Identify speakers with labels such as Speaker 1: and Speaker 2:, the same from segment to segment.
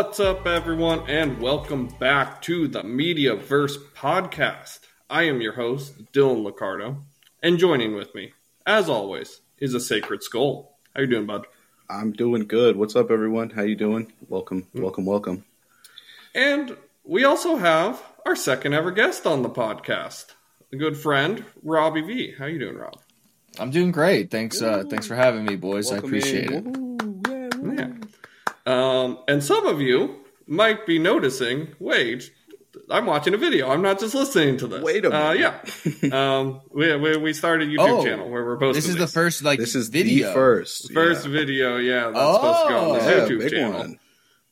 Speaker 1: What's up, everyone, and welcome back to the Mediaverse podcast. I am your host, Dylan Licardo, and joining with me, as always, is a Sacred Skull. How you doing, bud?
Speaker 2: I'm doing good. What's up, everyone? How you doing? Welcome, welcome, welcome.
Speaker 1: And we also have our second ever guest on the podcast, a good friend, Rhabby V. How you doing, Rob?
Speaker 3: I'm doing great. Thanks, uh, thanks for having me, boys. I appreciate
Speaker 2: in.
Speaker 3: it.
Speaker 2: Woo.
Speaker 1: Yeah. Um, and some of you might be noticing, wait, I'm watching a video. I'm not just listening to this.
Speaker 2: Wait a
Speaker 1: Uh,
Speaker 2: minute.
Speaker 1: yeah. um, we, we, we started a YouTube
Speaker 3: Oh,
Speaker 1: channel where we're posting
Speaker 3: This is the first like
Speaker 2: This is
Speaker 3: video.
Speaker 2: the first.
Speaker 1: First
Speaker 2: yeah.
Speaker 1: video, yeah, that's supposed to go on this
Speaker 3: Oh.
Speaker 2: Yeah,
Speaker 1: YouTube
Speaker 2: big
Speaker 1: channel.
Speaker 2: one.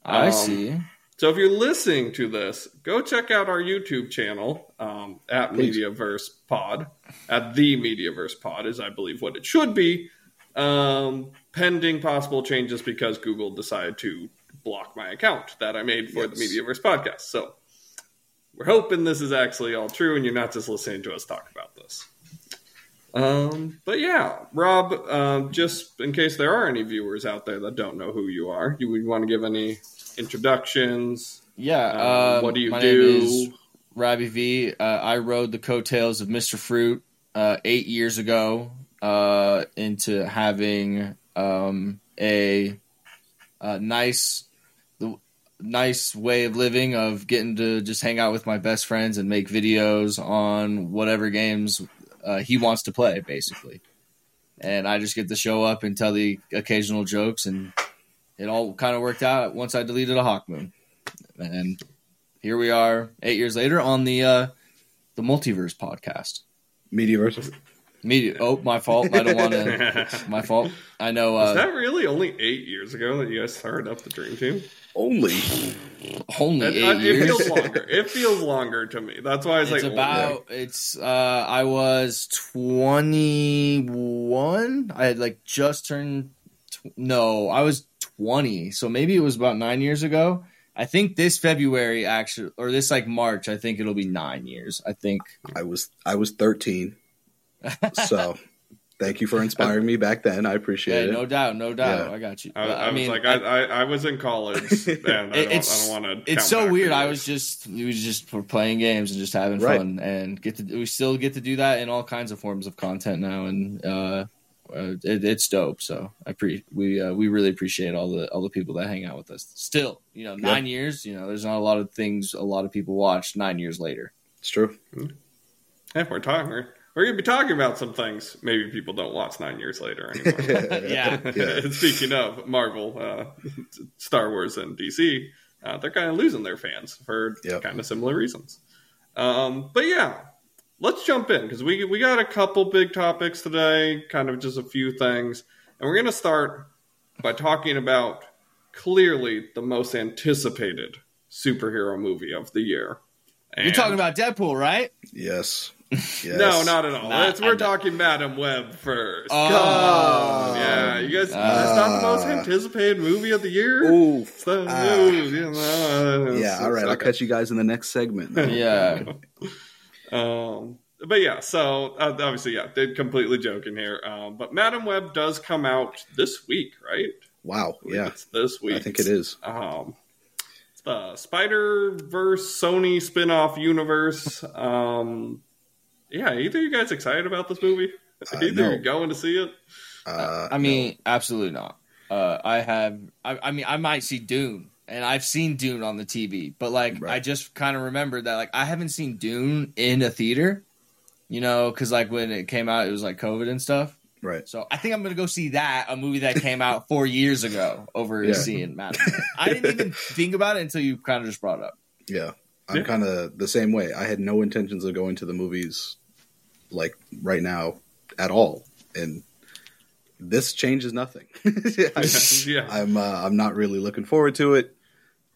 Speaker 3: I
Speaker 1: Um,
Speaker 3: see.
Speaker 1: So if you're listening to this, go check out our YouTube channel um, at
Speaker 2: Please.
Speaker 1: Mediaverse Pod, at the Mediaverse Pod is I believe what it should be, um, pending possible changes because Google decided to block my account that I made for the Mediaverse podcast. So we're hoping this is actually all true and you're not just listening to us talk about this. Um, but yeah, Rob, um, just in case there are any viewers out there that don't know who you are, you would want to give any introductions?
Speaker 3: Yeah.
Speaker 1: Um,
Speaker 3: um,
Speaker 1: what do you
Speaker 3: my
Speaker 1: do?
Speaker 3: Name is Rhabby V. Uh, I rode the coattails of Mr. Fruit uh, eight years ago uh, into having um, a, a nice, the nice way of living of getting to just hang out with my best friends and make videos on whatever games uh, he wants to play, basically. And I just get to show up and tell the occasional jokes, and it all kind of worked out once I deleted a Hawk Moon. And here we are, eight years later, on the uh, the Multiverse podcast.
Speaker 2: Mediaverse.
Speaker 3: Media. Oh, my fault. I don't want to. My fault. I know. Uh,
Speaker 1: that really only eight years ago that you guys started up the Dream Team?
Speaker 2: Only.
Speaker 3: only
Speaker 1: It,
Speaker 3: eight
Speaker 1: it
Speaker 3: years.
Speaker 1: feels longer. It feels longer to me. That's why I was
Speaker 3: It's
Speaker 1: like,
Speaker 3: about. It's. Uh, I was twenty one. I had like just turned. Tw- no, I was twenty. So maybe it was about nine years ago. I think this February actually, or this like March. I think it'll be nine years. I think.
Speaker 2: I was I was 13. So, thank you for inspiring me back then. I
Speaker 3: Yeah,
Speaker 2: appreciate it.
Speaker 3: no doubt, no doubt.
Speaker 2: Yeah.
Speaker 3: I got you.
Speaker 1: I,
Speaker 3: But,
Speaker 1: I,
Speaker 3: mean,
Speaker 1: was like, I, I, I was in college, and I don't,
Speaker 3: It's-
Speaker 1: don't want to.
Speaker 3: it's so weird. I was just we was just for playing games and just having
Speaker 2: Right.
Speaker 3: fun and get to we still get to do that in all kinds of forms of content now and uh, uh it, it's dope. So I pre we uh, we really appreciate all the all the people that hang out with us. Still, you know, nine years. You know, there's not a lot of things a lot of people watch nine years later.
Speaker 2: It's true.
Speaker 1: Yeah, we're talking. We're, we're gonna be talking about some things. Maybe people don't watch nine years later anymore.
Speaker 3: Yeah.
Speaker 2: Yeah.
Speaker 1: Speaking of Marvel, uh, Star Wars, and DC, uh, they're kind of losing their fans for
Speaker 2: Yep.
Speaker 1: kind of similar reasons. Um, but yeah, let's jump in because we we got a couple big topics today, kind of just a few things, and we're gonna start by talking about clearly the most anticipated superhero movie of the year.
Speaker 3: You're talking about Deadpool, right?
Speaker 2: Yes. Yes.
Speaker 1: no, not at all.
Speaker 3: Not-
Speaker 1: It's- we're
Speaker 3: I know.
Speaker 1: talking Madam Web first.
Speaker 3: Oh.
Speaker 1: Come on. Yeah, you guys, that's not the most
Speaker 2: Uh.
Speaker 1: anticipated movie of the year?
Speaker 2: Oof.
Speaker 1: It's the
Speaker 2: Ah.
Speaker 1: you know,
Speaker 2: Yeah,
Speaker 1: it's-
Speaker 2: all right. I'll catch you guys in the next segment.
Speaker 3: Yeah.
Speaker 1: Um, but yeah, so uh, obviously, yeah, they're completely joking here. Um, but Madam Web does come out this week, right?
Speaker 2: Wow. Yeah.
Speaker 1: it's this week.
Speaker 2: I think it is.
Speaker 1: Um, it's the Spider Verse Sony spin off universe. Um, yeah, either you guys excited about this movie?
Speaker 2: Uh,
Speaker 1: either
Speaker 2: no.
Speaker 1: you're going to see it.
Speaker 2: Uh,
Speaker 3: I mean, absolutely not. Uh, I have. I, I mean, I might see Dune, and I've seen Dune on the TV, but like,
Speaker 2: Right.
Speaker 3: I just kind of remembered that like I haven't seen Dune in a theater. You know, because like when it came out, it was like COVID and stuff.
Speaker 2: right.
Speaker 3: So I think I'm gonna go see that a movie that came out four years ago over
Speaker 2: Yeah.
Speaker 3: seeing Madam. I didn't even think about it until you kind of just brought it up.
Speaker 2: Yeah. I'm
Speaker 1: Yeah.
Speaker 2: kind of the same way. I had no intentions of going to the movies like right now at all. And this changes nothing. I,
Speaker 1: yeah.
Speaker 2: I'm uh, I'm not really looking forward to it.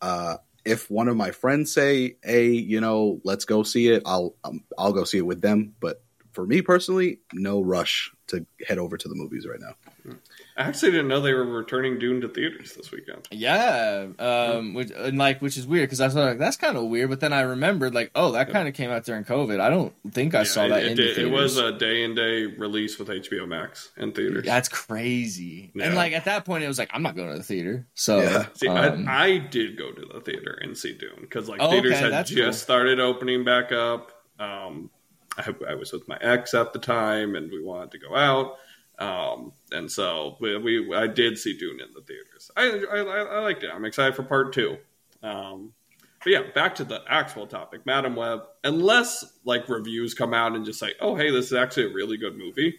Speaker 2: Uh, if one of my friends say, "Hey, you know, let's go see it," I'll um, I'll go see it with them. But for me personally, no rush to head over to the movies right now.
Speaker 1: I actually didn't know they were returning Dune to theaters this weekend.
Speaker 3: Yeah, um, which and like which is weird because I was like, that's kind of weird. But then I remembered like, oh, that kind of came out during COVID. I don't think I
Speaker 1: Yeah,
Speaker 3: saw that
Speaker 1: it,
Speaker 3: in
Speaker 1: did-
Speaker 3: the
Speaker 1: it was a day and day release with HBO Max in theaters.
Speaker 3: That's crazy.
Speaker 1: Yeah.
Speaker 3: And like at that point, it was like, I'm not going to the theater. So
Speaker 2: Yeah.
Speaker 1: See,
Speaker 3: um,
Speaker 1: I, I did go to the theater and see Dune because like
Speaker 3: Oh,
Speaker 1: theaters
Speaker 3: okay,
Speaker 1: had just
Speaker 3: cool.
Speaker 1: started opening back up. Um, I, I was with my ex at the time, and we wanted to go out. Um, and so we, we I did see Dune in the theaters. I, I I liked it. I'm excited for part two. Um, but yeah, back to the actual topic, Madam Web. Unless like reviews come out and just say, "Oh, hey, this is actually a really good movie,"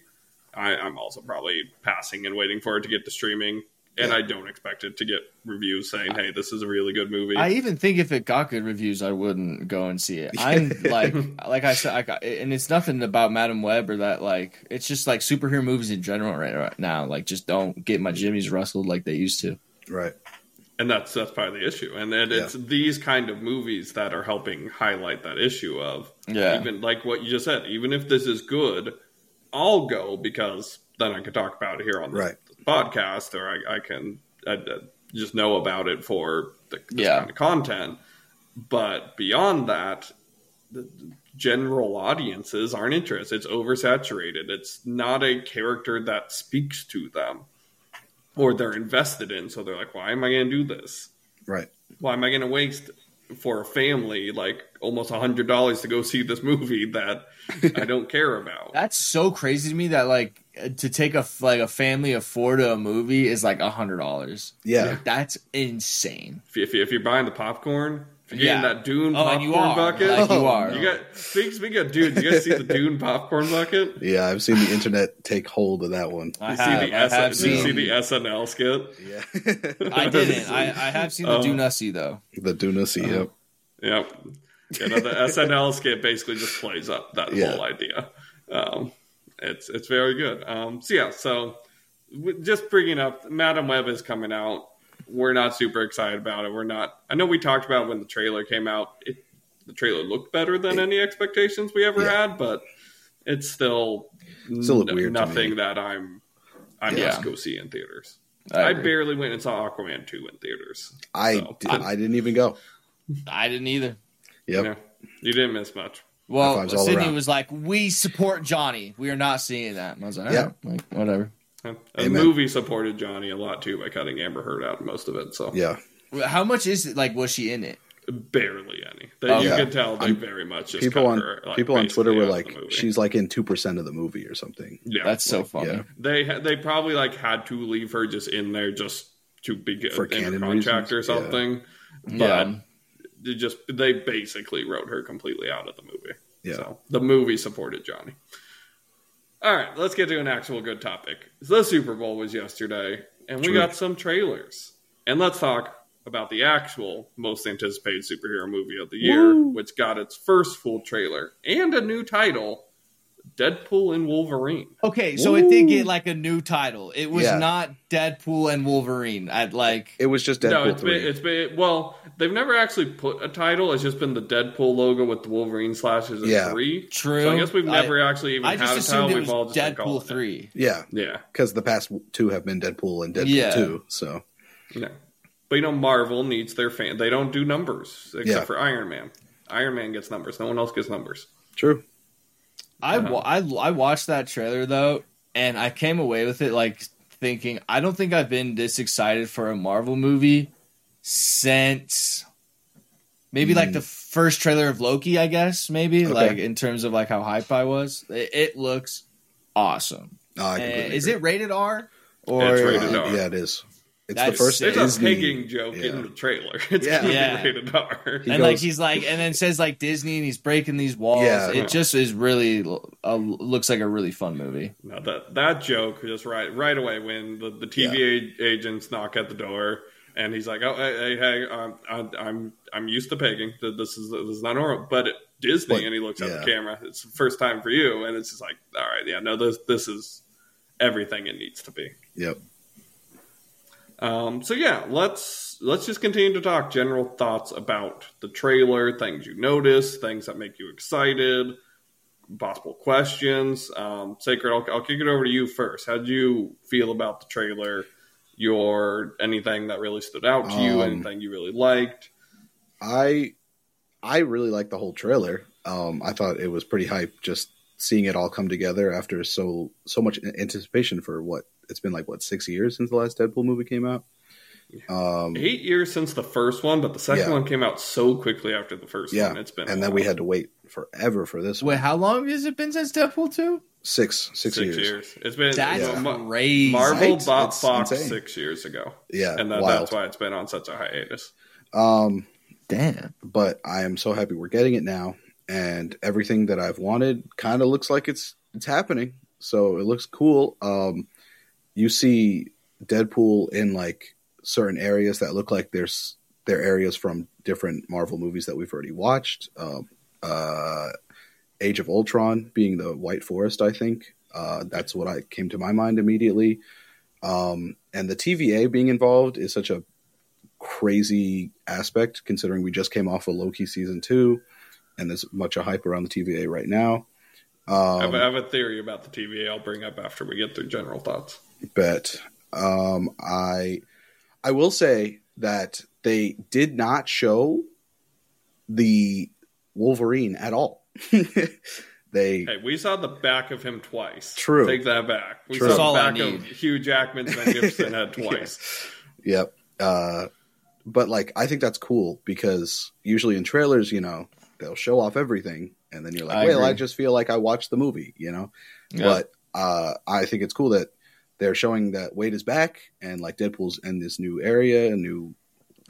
Speaker 1: I, I'm also probably passing and waiting for it to get to streaming. And
Speaker 2: Yeah.
Speaker 1: I don't expect it to get reviews saying, "Hey, this is a really good movie."
Speaker 3: I even think if it got good reviews, I wouldn't go and see it. I'm like, like I said, I got, and it's nothing about Madam Web or that. Like, it's just like superhero movies in general right, right now. Like, just don't get my jimmies rustled like they used to.
Speaker 2: Right.
Speaker 1: and that's that's part of the issue. And then it's these kind of movies that are helping highlight that issue of
Speaker 3: Yeah,
Speaker 1: even like what you just said. Even if this is good, I'll go because then I can talk about it here on the
Speaker 2: Right.
Speaker 1: Podcast, or I, I can I, I just know about it for the, this
Speaker 3: Yeah.
Speaker 1: kind of content. But beyond that, the general audiences aren't interested. It's oversaturated. It's not a character that speaks to them or they're invested in. So they're like, why am I going to do this?
Speaker 2: Right.
Speaker 1: Why am I going to waste for a family like almost a hundred dollars to go see this movie that I don't care about?
Speaker 3: that's so crazy to me that like to take a like a family of four to a movie is like a hundred dollars.
Speaker 2: Yeah.
Speaker 3: that's insane.
Speaker 1: if, you, if, you, if you're buying the popcorn, if you're
Speaker 3: Yeah.
Speaker 1: getting that Dune
Speaker 3: Oh,
Speaker 1: popcorn
Speaker 3: and you are.
Speaker 1: bucket,
Speaker 3: Like, you are.
Speaker 1: you got speak, speaking of dudes, you guys see the Dune popcorn bucket?
Speaker 2: Yeah, I've seen the internet take hold of that one.
Speaker 3: I
Speaker 1: You
Speaker 3: have,
Speaker 1: see the
Speaker 3: I
Speaker 1: S-
Speaker 3: have
Speaker 1: did you see
Speaker 3: seen.
Speaker 1: the SNL skit?
Speaker 2: Yeah.
Speaker 3: I didn't. I, I have seen the. Do though.
Speaker 2: the Dunacy, yep.
Speaker 1: Yep. You know, the SNL skit basically just plays up that
Speaker 2: Yeah.
Speaker 1: whole idea. Um, it's it's very good. Um, so yeah, so just bringing up, Madam Web is coming out. We're not super excited about it. We're not. I know we talked about when the trailer came out. It, the trailer looked better than any expectations we ever
Speaker 2: Yeah.
Speaker 1: had, but it's still
Speaker 2: Still
Speaker 1: n-
Speaker 2: weird to
Speaker 1: nothing
Speaker 2: me.
Speaker 1: that I'm I
Speaker 3: Yeah.
Speaker 1: must go see in theaters.
Speaker 3: I,
Speaker 1: I, barely went and saw Aquaman two in theaters.
Speaker 2: I
Speaker 1: So,
Speaker 2: did, I didn't even go.
Speaker 3: I didn't either.
Speaker 2: Yep.
Speaker 1: yeah, you didn't miss much.
Speaker 3: Well,
Speaker 2: all
Speaker 3: Sydney
Speaker 2: around.
Speaker 3: was like, "We support Johnny. We are not seeing that." And I was like,
Speaker 2: Yeah.
Speaker 3: "Yeah, like whatever."
Speaker 1: Yeah. The
Speaker 2: Amen.
Speaker 1: movie supported Johnny a lot too by cutting Amber Heard out in most of it. So
Speaker 2: Yeah.
Speaker 3: How much is it? Like, was she in it?
Speaker 1: barely any. That
Speaker 3: Oh,
Speaker 1: you
Speaker 2: yeah.
Speaker 1: can tell they
Speaker 2: I'm-
Speaker 1: very much just
Speaker 2: People
Speaker 1: cut
Speaker 2: on
Speaker 1: her, like,
Speaker 2: people on Twitter were
Speaker 1: out of the
Speaker 2: like, she's like in two percent of the movie or something.
Speaker 1: yeah,
Speaker 3: That's so
Speaker 1: like,
Speaker 3: funny.
Speaker 2: yeah.
Speaker 1: they they probably like had to leave her just in there just to be good
Speaker 2: For
Speaker 1: in a
Speaker 2: canon
Speaker 1: contract or
Speaker 2: reasons, yeah.
Speaker 1: something. But
Speaker 3: Yeah.
Speaker 1: They just they basically wrote her completely out of the movie.
Speaker 2: Yeah.
Speaker 1: So the movie supported Johnny. All right, let's get to an actual good topic. The Super Bowl was yesterday, and we
Speaker 2: True.
Speaker 1: got some trailers. And let's talk about the actual most anticipated superhero movie of the year, which got its first full trailer and a new title Deadpool and Wolverine.
Speaker 3: Okay, so it did get like a new title. It was
Speaker 2: Yeah.
Speaker 3: not Deadpool and Wolverine. I'd like.
Speaker 2: It was just Deadpool
Speaker 1: no, it's
Speaker 2: three.
Speaker 1: been, it's been, well, they've never actually put a title. It's just been the Deadpool logo with the Wolverine slashes and
Speaker 2: Yeah.
Speaker 1: three.
Speaker 3: True.
Speaker 1: So I guess we've
Speaker 3: I-
Speaker 1: never actually even
Speaker 3: I just
Speaker 1: had a
Speaker 3: assumed
Speaker 1: title.
Speaker 3: it
Speaker 1: We've all
Speaker 3: was
Speaker 1: just been calling
Speaker 3: Deadpool
Speaker 1: it.
Speaker 3: three.
Speaker 2: yeah,
Speaker 1: Yeah.
Speaker 2: because the past two have been Deadpool and Deadpool
Speaker 3: Yeah.
Speaker 2: two. So
Speaker 1: Yeah. But you know, Marvel needs their fan. They don't do numbers except
Speaker 2: Yeah.
Speaker 1: for Iron Man. Iron Man gets numbers. No one else gets numbers.
Speaker 2: true.
Speaker 3: I,
Speaker 1: Uh-huh.
Speaker 3: I I watched that trailer though, and I came away with it like thinking I don't think I've been this excited for a Marvel movie since maybe like
Speaker 2: Hmm.
Speaker 3: the first trailer of Loki. I guess maybe
Speaker 2: Okay.
Speaker 3: like in terms of like how hype I was. It, it looks awesome.
Speaker 2: No, I
Speaker 3: And is it rated R? Or
Speaker 1: It's rated
Speaker 2: Uh,
Speaker 1: R.
Speaker 2: yeah, it is. It's
Speaker 3: That's-
Speaker 2: the first
Speaker 1: There's
Speaker 2: Disney.
Speaker 1: a pegging joke
Speaker 2: yeah.
Speaker 1: in the trailer. It's
Speaker 2: Yeah.
Speaker 1: gonna
Speaker 3: Yeah.
Speaker 1: be rated R.
Speaker 2: He
Speaker 3: and like he's like, and then says like Disney, and he's breaking these walls.
Speaker 2: Yeah.
Speaker 3: it just is really uh, looks like a really fun movie.
Speaker 1: No, that that joke just right right away when the, the TVA agents knock at the door and he's like, "Oh, hey, hey, hey I'm I'm I'm used to pegging. This is this is not normal." But it, Disney,
Speaker 2: But-
Speaker 1: and he looks at
Speaker 2: yeah.
Speaker 1: the camera. It's the first time for you, and it's just like, "All right, yeah, no, this this is everything it needs to be."
Speaker 2: Yep.
Speaker 1: Um, so yeah, let's let's just continue to talk general thoughts about the trailer, things you notice, things that make you excited. possible questions. Um, Sacred, I'll, I'll kick it over to you first. How did you feel about the trailer? Your anything that really stood out to you?
Speaker 2: Um,
Speaker 1: anything you really liked?
Speaker 2: I I really liked the whole trailer. Um, I thought it was pretty hype just seeing it all come together after so so much anticipation for what it's been like what six years since the last Deadpool movie came out. Um,
Speaker 1: Eight years since the first one, but the second
Speaker 2: Yeah.
Speaker 1: one came out so quickly after the first
Speaker 2: yeah,
Speaker 1: one. It's been
Speaker 2: and then we had to wait forever for this.
Speaker 3: Wait,
Speaker 2: one.
Speaker 3: how long has it been since Deadpool two?
Speaker 2: six six,
Speaker 1: six
Speaker 2: years.
Speaker 1: It's been
Speaker 3: That's
Speaker 2: Yeah.
Speaker 3: Crazy.
Speaker 1: Marvel
Speaker 2: Right?
Speaker 1: bought
Speaker 2: It's
Speaker 1: Fox
Speaker 2: insane.
Speaker 1: six years ago,
Speaker 2: Yeah,
Speaker 1: and that, that's why it's been on such a hiatus.
Speaker 2: Um,
Speaker 3: Damn.
Speaker 2: but I am so happy we're getting it now, and everything that I've wanted kind of looks like it's it's happening. So it looks cool. Um, you see Deadpool in like certain areas that look like there's they're areas from different Marvel movies that we've already watched. Um, uh, Age of Ultron being the White Forest, I think. Uh, that's what I came to my mind immediately. Um, and the TVA being involved is such a crazy aspect considering we just came off of Loki season two, and there's much of hype around the TVA right now.
Speaker 1: I, have,
Speaker 2: Um,
Speaker 1: I have a theory about the TVA. I'll bring up after we get through general thoughts.
Speaker 2: but um, I I will say that they did not show the Wolverine at all. they
Speaker 1: Hey, we saw the back of him twice.
Speaker 2: True.
Speaker 1: Take that back. We
Speaker 2: True.
Speaker 1: saw
Speaker 3: That's all
Speaker 1: the
Speaker 3: I
Speaker 1: back of
Speaker 3: need.
Speaker 1: Hugh Jackman's Mel Gibson head twice.
Speaker 2: Yep. Uh, but like, I think that's cool because usually in trailers, you know, they'll show off everything, and then you're like,
Speaker 3: I
Speaker 2: well,
Speaker 3: agree.
Speaker 2: I just feel like I watched the movie, you know.
Speaker 3: Yeah.
Speaker 2: But uh, I think it's cool that they're showing that Wade is back, and like Deadpool's in this new area, new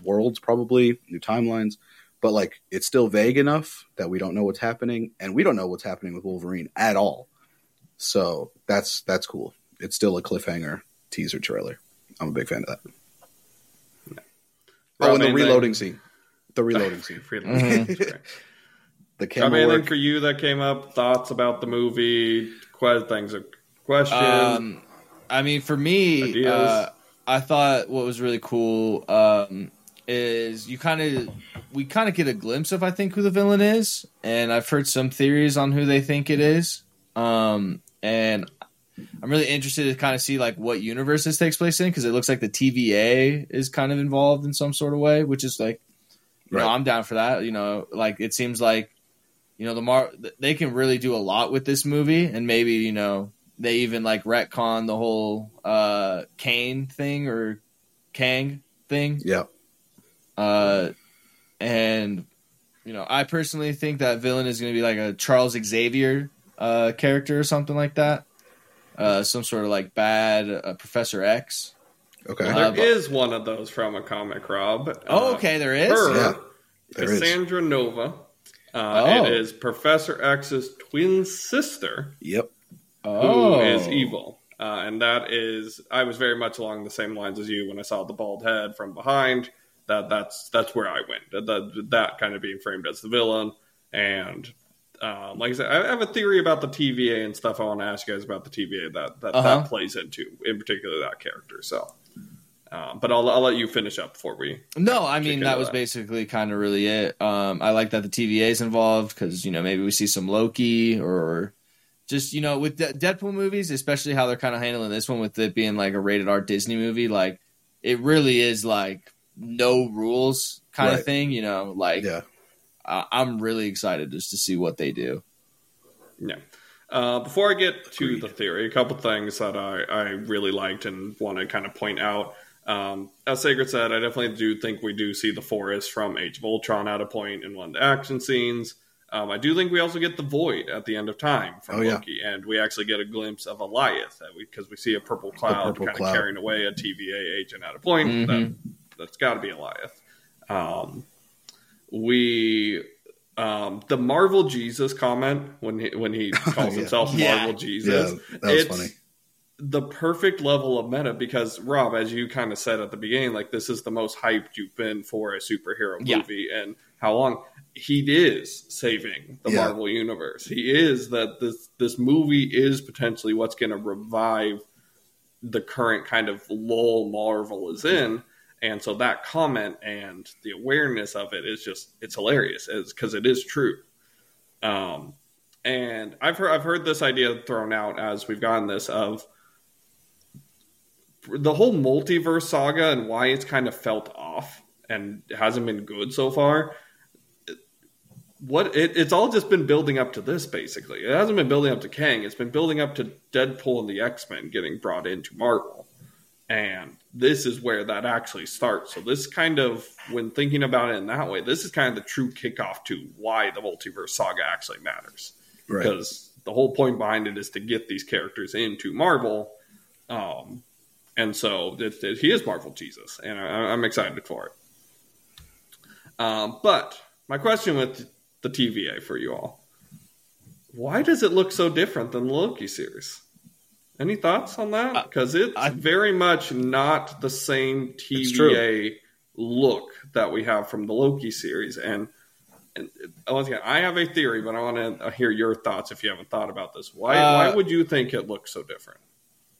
Speaker 2: worlds, probably new timelines. But like, it's still vague enough that we don't know what's happening, and we don't know what's happening with Wolverine at all. So that's that's cool. It's still a cliffhanger teaser trailer. I'm a big fan of that. Oh,
Speaker 1: Rob,
Speaker 2: and the
Speaker 1: anything-
Speaker 2: reloading scene. The reloading scene.
Speaker 1: Reloading. That's great.
Speaker 2: The
Speaker 1: Rob,
Speaker 2: camera
Speaker 1: anything
Speaker 2: work.
Speaker 1: for you that came up? Thoughts about the movie? Que- things, questions?
Speaker 3: Um, I mean, for me, uh, I thought what was really cool um, is you kind of we kind of get a glimpse of I think who the villain is, and I've heard some theories on who they think it is, um, and I'm really interested to kind of see like what universe this takes place in because it looks like the TVA is kind of involved in some sort of way, which is like, you know, I'm down for that. You know, like it seems like you know the Mar they can really do a lot with this movie and maybe you know they even like retcon the whole uh Kane thing or Kang thing
Speaker 2: Yeah.
Speaker 3: uh and you know I personally think that villain is going to be like a Charles Xavier uh character or something like that uh some sort of like bad uh, Professor X
Speaker 2: Okay.
Speaker 1: there
Speaker 3: uh,
Speaker 1: is one of those from a comic, Rob.
Speaker 3: oh okay there is
Speaker 1: her,
Speaker 2: Yeah, there is.
Speaker 1: Cassandra Nova. Uh,
Speaker 3: Oh.
Speaker 1: It is Professor X's twin sister
Speaker 2: Yep.
Speaker 3: oh
Speaker 1: who is evil. Uh, and that is, I was very much along the same lines as you when I saw the bald head from behind. That that's that's where I went. That that, that kind of being framed as the villain. And um, like I said, I have a theory about the TVA and stuff. I want to ask you guys about the TVA that that,
Speaker 3: Uh-huh.
Speaker 1: that plays into, in particular, that character. So, um, but I'll I'll let you finish up before we.
Speaker 3: No, I mean that was
Speaker 1: that.
Speaker 3: basically kind of really it. Um, I like that the TVA is involved because you know maybe we see some Loki or just you know with De- Deadpool movies, especially how they're kind of handling this one with it being like a rated R Disney movie. Like it really is like no rules kind of
Speaker 2: Right.
Speaker 3: thing. You know, like
Speaker 2: Yeah.
Speaker 3: I- I'm really excited just to see what they do.
Speaker 1: Yeah. Uh, before I get to
Speaker 2: Agreed.
Speaker 1: the theory, a couple things that I, I really liked and want to kind of point out. Um, as Sacred said, I definitely do think we do see the forest from Age of Ultron at a point in one of the action scenes. Um, I do think we also get the void at the end of time from
Speaker 2: Oh, yeah.
Speaker 1: Loki, and we actually get a glimpse of Alioth because we, see a purple cloud kind of carrying away a TVA agent at a point.
Speaker 3: Mhm.
Speaker 1: That, that's got to be Alioth. Um, we um, the Marvel Jesus comment when he when he calls
Speaker 2: Yeah.
Speaker 1: himself
Speaker 3: Yeah.
Speaker 1: Marvel Jesus.
Speaker 2: Yeah, that was
Speaker 1: it's
Speaker 2: funny.
Speaker 1: The perfect level of meta because Rob, as you kind of said at the beginning, like this is the most hyped you've been for a superhero
Speaker 3: Yeah.
Speaker 1: movie, and how long he is saving the
Speaker 2: Yeah.
Speaker 1: Marvel universe. He is that this this movie is potentially what's going to revive the current kind of lull Marvel is in. And so that comment and the awareness of it is just it's hilarious because it is true. Um, and I've heard I've heard this idea thrown out as we've gotten this of the whole multiverse saga and why it's kind of felt off and hasn't been good so far. What it, it's all just been building up to this basically. It hasn't been building up to Kang. It's been building up to Deadpool and the X Men getting brought into Marvel, and this is where that actually starts. So this kind of, when thinking about it in that way, this is kind of the true kickoff to why the multiverse saga actually matters
Speaker 2: Right.
Speaker 1: because the whole point behind it is to get these characters into Marvel. Um, and so it, it- he is Marvel Jesus, and I, I'm excited for it. Um, but my question with the TVA for you all: Why does it look so different than the Loki series? Any thoughts on that? Because it's
Speaker 3: I-
Speaker 1: very much not the same TVA look that we have from the Loki series, and and uh, once again, I have a theory, but I want to hear your thoughts if you haven't thought about this. Why
Speaker 3: Uh,
Speaker 1: why would you think it looks so different?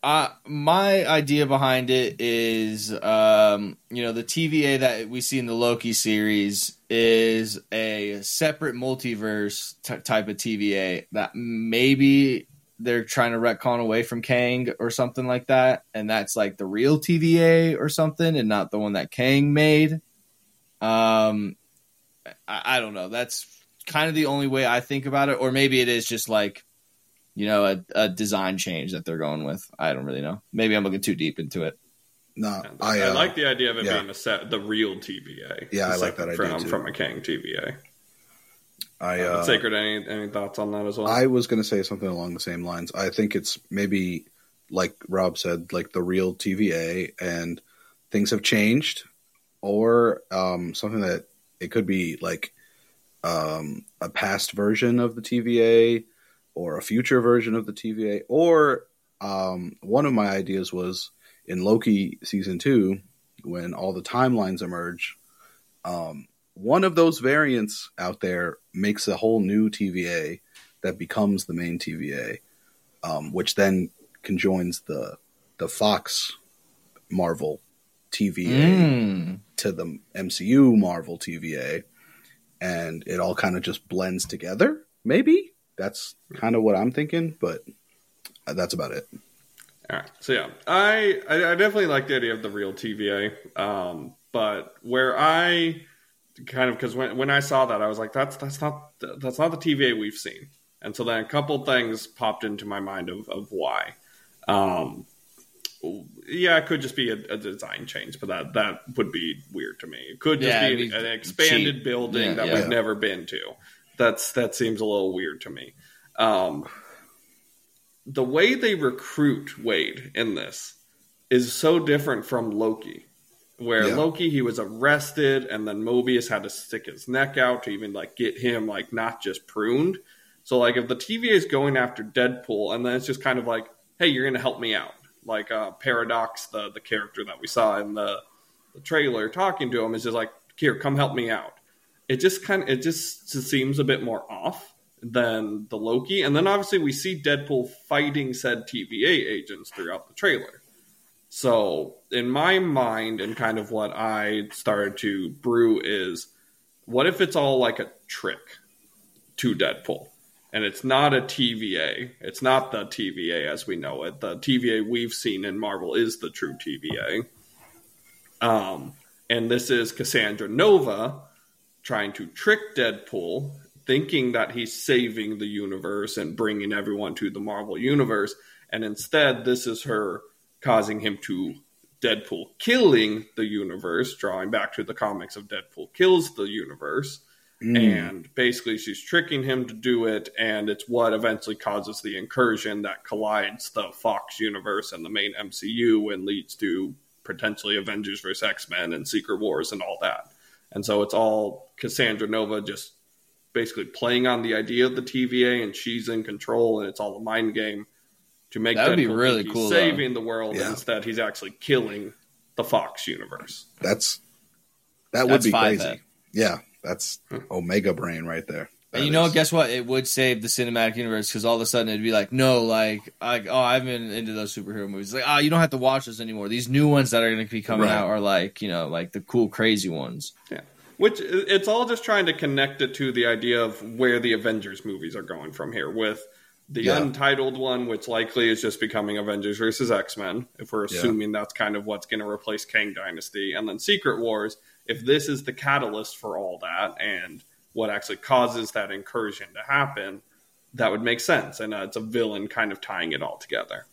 Speaker 3: My idea behind it is, um, you know, the TVA that we see in the Loki series is a separate multiverse t- type of TVA that maybe they're trying to retcon away from Kang or something like that, and that's like the real TVA or something, and not the one that Kang made. Um, I, I don't know. That's kind of the only way I think about it, or maybe it is just like you know, a, a design change that they're going with. I don't really know. Maybe I'm looking too deep into it.
Speaker 2: No,
Speaker 1: And
Speaker 2: I,
Speaker 1: I,
Speaker 2: uh,
Speaker 1: like the idea of it
Speaker 2: yeah.
Speaker 1: being a set, the real TVA.
Speaker 2: Yeah, I like that idea,
Speaker 1: from,
Speaker 2: too.
Speaker 1: from a Kang TVA.
Speaker 2: I,
Speaker 1: Uh,
Speaker 2: uh,
Speaker 1: Sacred, any any thoughts on that as well?
Speaker 2: I was going to say something along the same lines. I think it's maybe like Rob said, like the real TVA, and things have changed, or um, something that it could be like um, a past version of the TVA, or a future version of the TVA, or um, one of my ideas was in Loki season two when all the timelines emerge. Um, one of those variants out there makes a whole new TVA that becomes the main TVA, um, which then conjoins the the Fox Marvel TVA
Speaker 3: Mm.
Speaker 2: to the MCU Marvel TVA, and it all kind of just blends together. Maybe that's kind of what I'm thinking, but uh, that's about it.
Speaker 1: All right. So yeah, I, I I definitely like the idea of the real TVA. Um, but where I kind of because when when I saw that, I was like, that's that's not that's not the TVA we've seen. And so then a couple things popped into my mind of of why. Um, yeah, it could just be a, a design change, but that that would be weird to me. It could just
Speaker 3: Yeah,
Speaker 1: be
Speaker 3: it'd be
Speaker 1: an, an expanded
Speaker 3: cheap.
Speaker 1: building
Speaker 3: Yeah,
Speaker 1: that
Speaker 3: yeah.
Speaker 1: we've never been to. That's that seems a little weird to me. Um, the way they recruit Wade in this is so different from Loki. Where
Speaker 2: Yeah.
Speaker 1: Loki he was arrested and then Mobius had to stick his neck out to even like get him like not just pruned. So like if the TVA is going after Deadpool and then it's just kind of like, hey, you're gonna help me out. Like uh Paradox, the the character that we saw in the, the trailer talking to him is just like, here, come help me out. It just kind of it just seems a bit more off than the Loki. And then obviously we see Deadpool fighting said TVA agents throughout the trailer. So in my mind, and kind of what I started to brew is, what if it's all like a trick to Deadpool? And it's not a TVA. It's not the TVA as we know it. The TVA we've seen in Marvel is the true TVA. Um, and this is Cassandra Nova trying to trick Deadpool, thinking that he's saving the universe and bringing everyone to the Marvel universe. And instead, this is her causing him to Deadpool killing the universe, drawing back to the comics of Deadpool kills the universe.
Speaker 2: Mm.
Speaker 1: And basically, she's tricking him to do it, and it's what eventually causes the incursion that collides the Fox universe and the main MCU and leads to potentially Avengers vs. X Men and Secret Wars and all that. And so it's all Cassandra Nova just basically playing on the idea of the TVA, and she's in control, and it's all a mind game to make
Speaker 3: That would be really
Speaker 1: think he's
Speaker 3: cool, though.
Speaker 1: saving the world.
Speaker 2: Yeah.
Speaker 1: and Instead, he's actually killing the Fox universe.
Speaker 2: That's that would
Speaker 3: That's
Speaker 2: be crazy.
Speaker 3: head.
Speaker 2: Yeah, that's Omega Brain right there.
Speaker 3: And
Speaker 2: That
Speaker 3: you know,
Speaker 2: is-
Speaker 3: guess what? It would save the cinematic universe because all of a sudden it'd be like, no, like, like, oh, I've been into those superhero movies. Like, ah, you don't have to watch this anymore. These new ones that are going to be coming
Speaker 2: Right.
Speaker 3: out are like, you know, like the cool, crazy ones.
Speaker 1: Which it's all just trying to connect it to the idea of where the Avengers movies are going from here with the
Speaker 2: Yeah.
Speaker 1: untitled one, which likely is just becoming Avengers versus X Men, if we're
Speaker 2: Yeah.
Speaker 1: assuming that's kind of what's going to replace Kang Dynasty, and then Secret Wars, if this is the catalyst for all that and what actually causes that incursion to happen, that would make sense. And uh, it's a villain kind of tying it all together.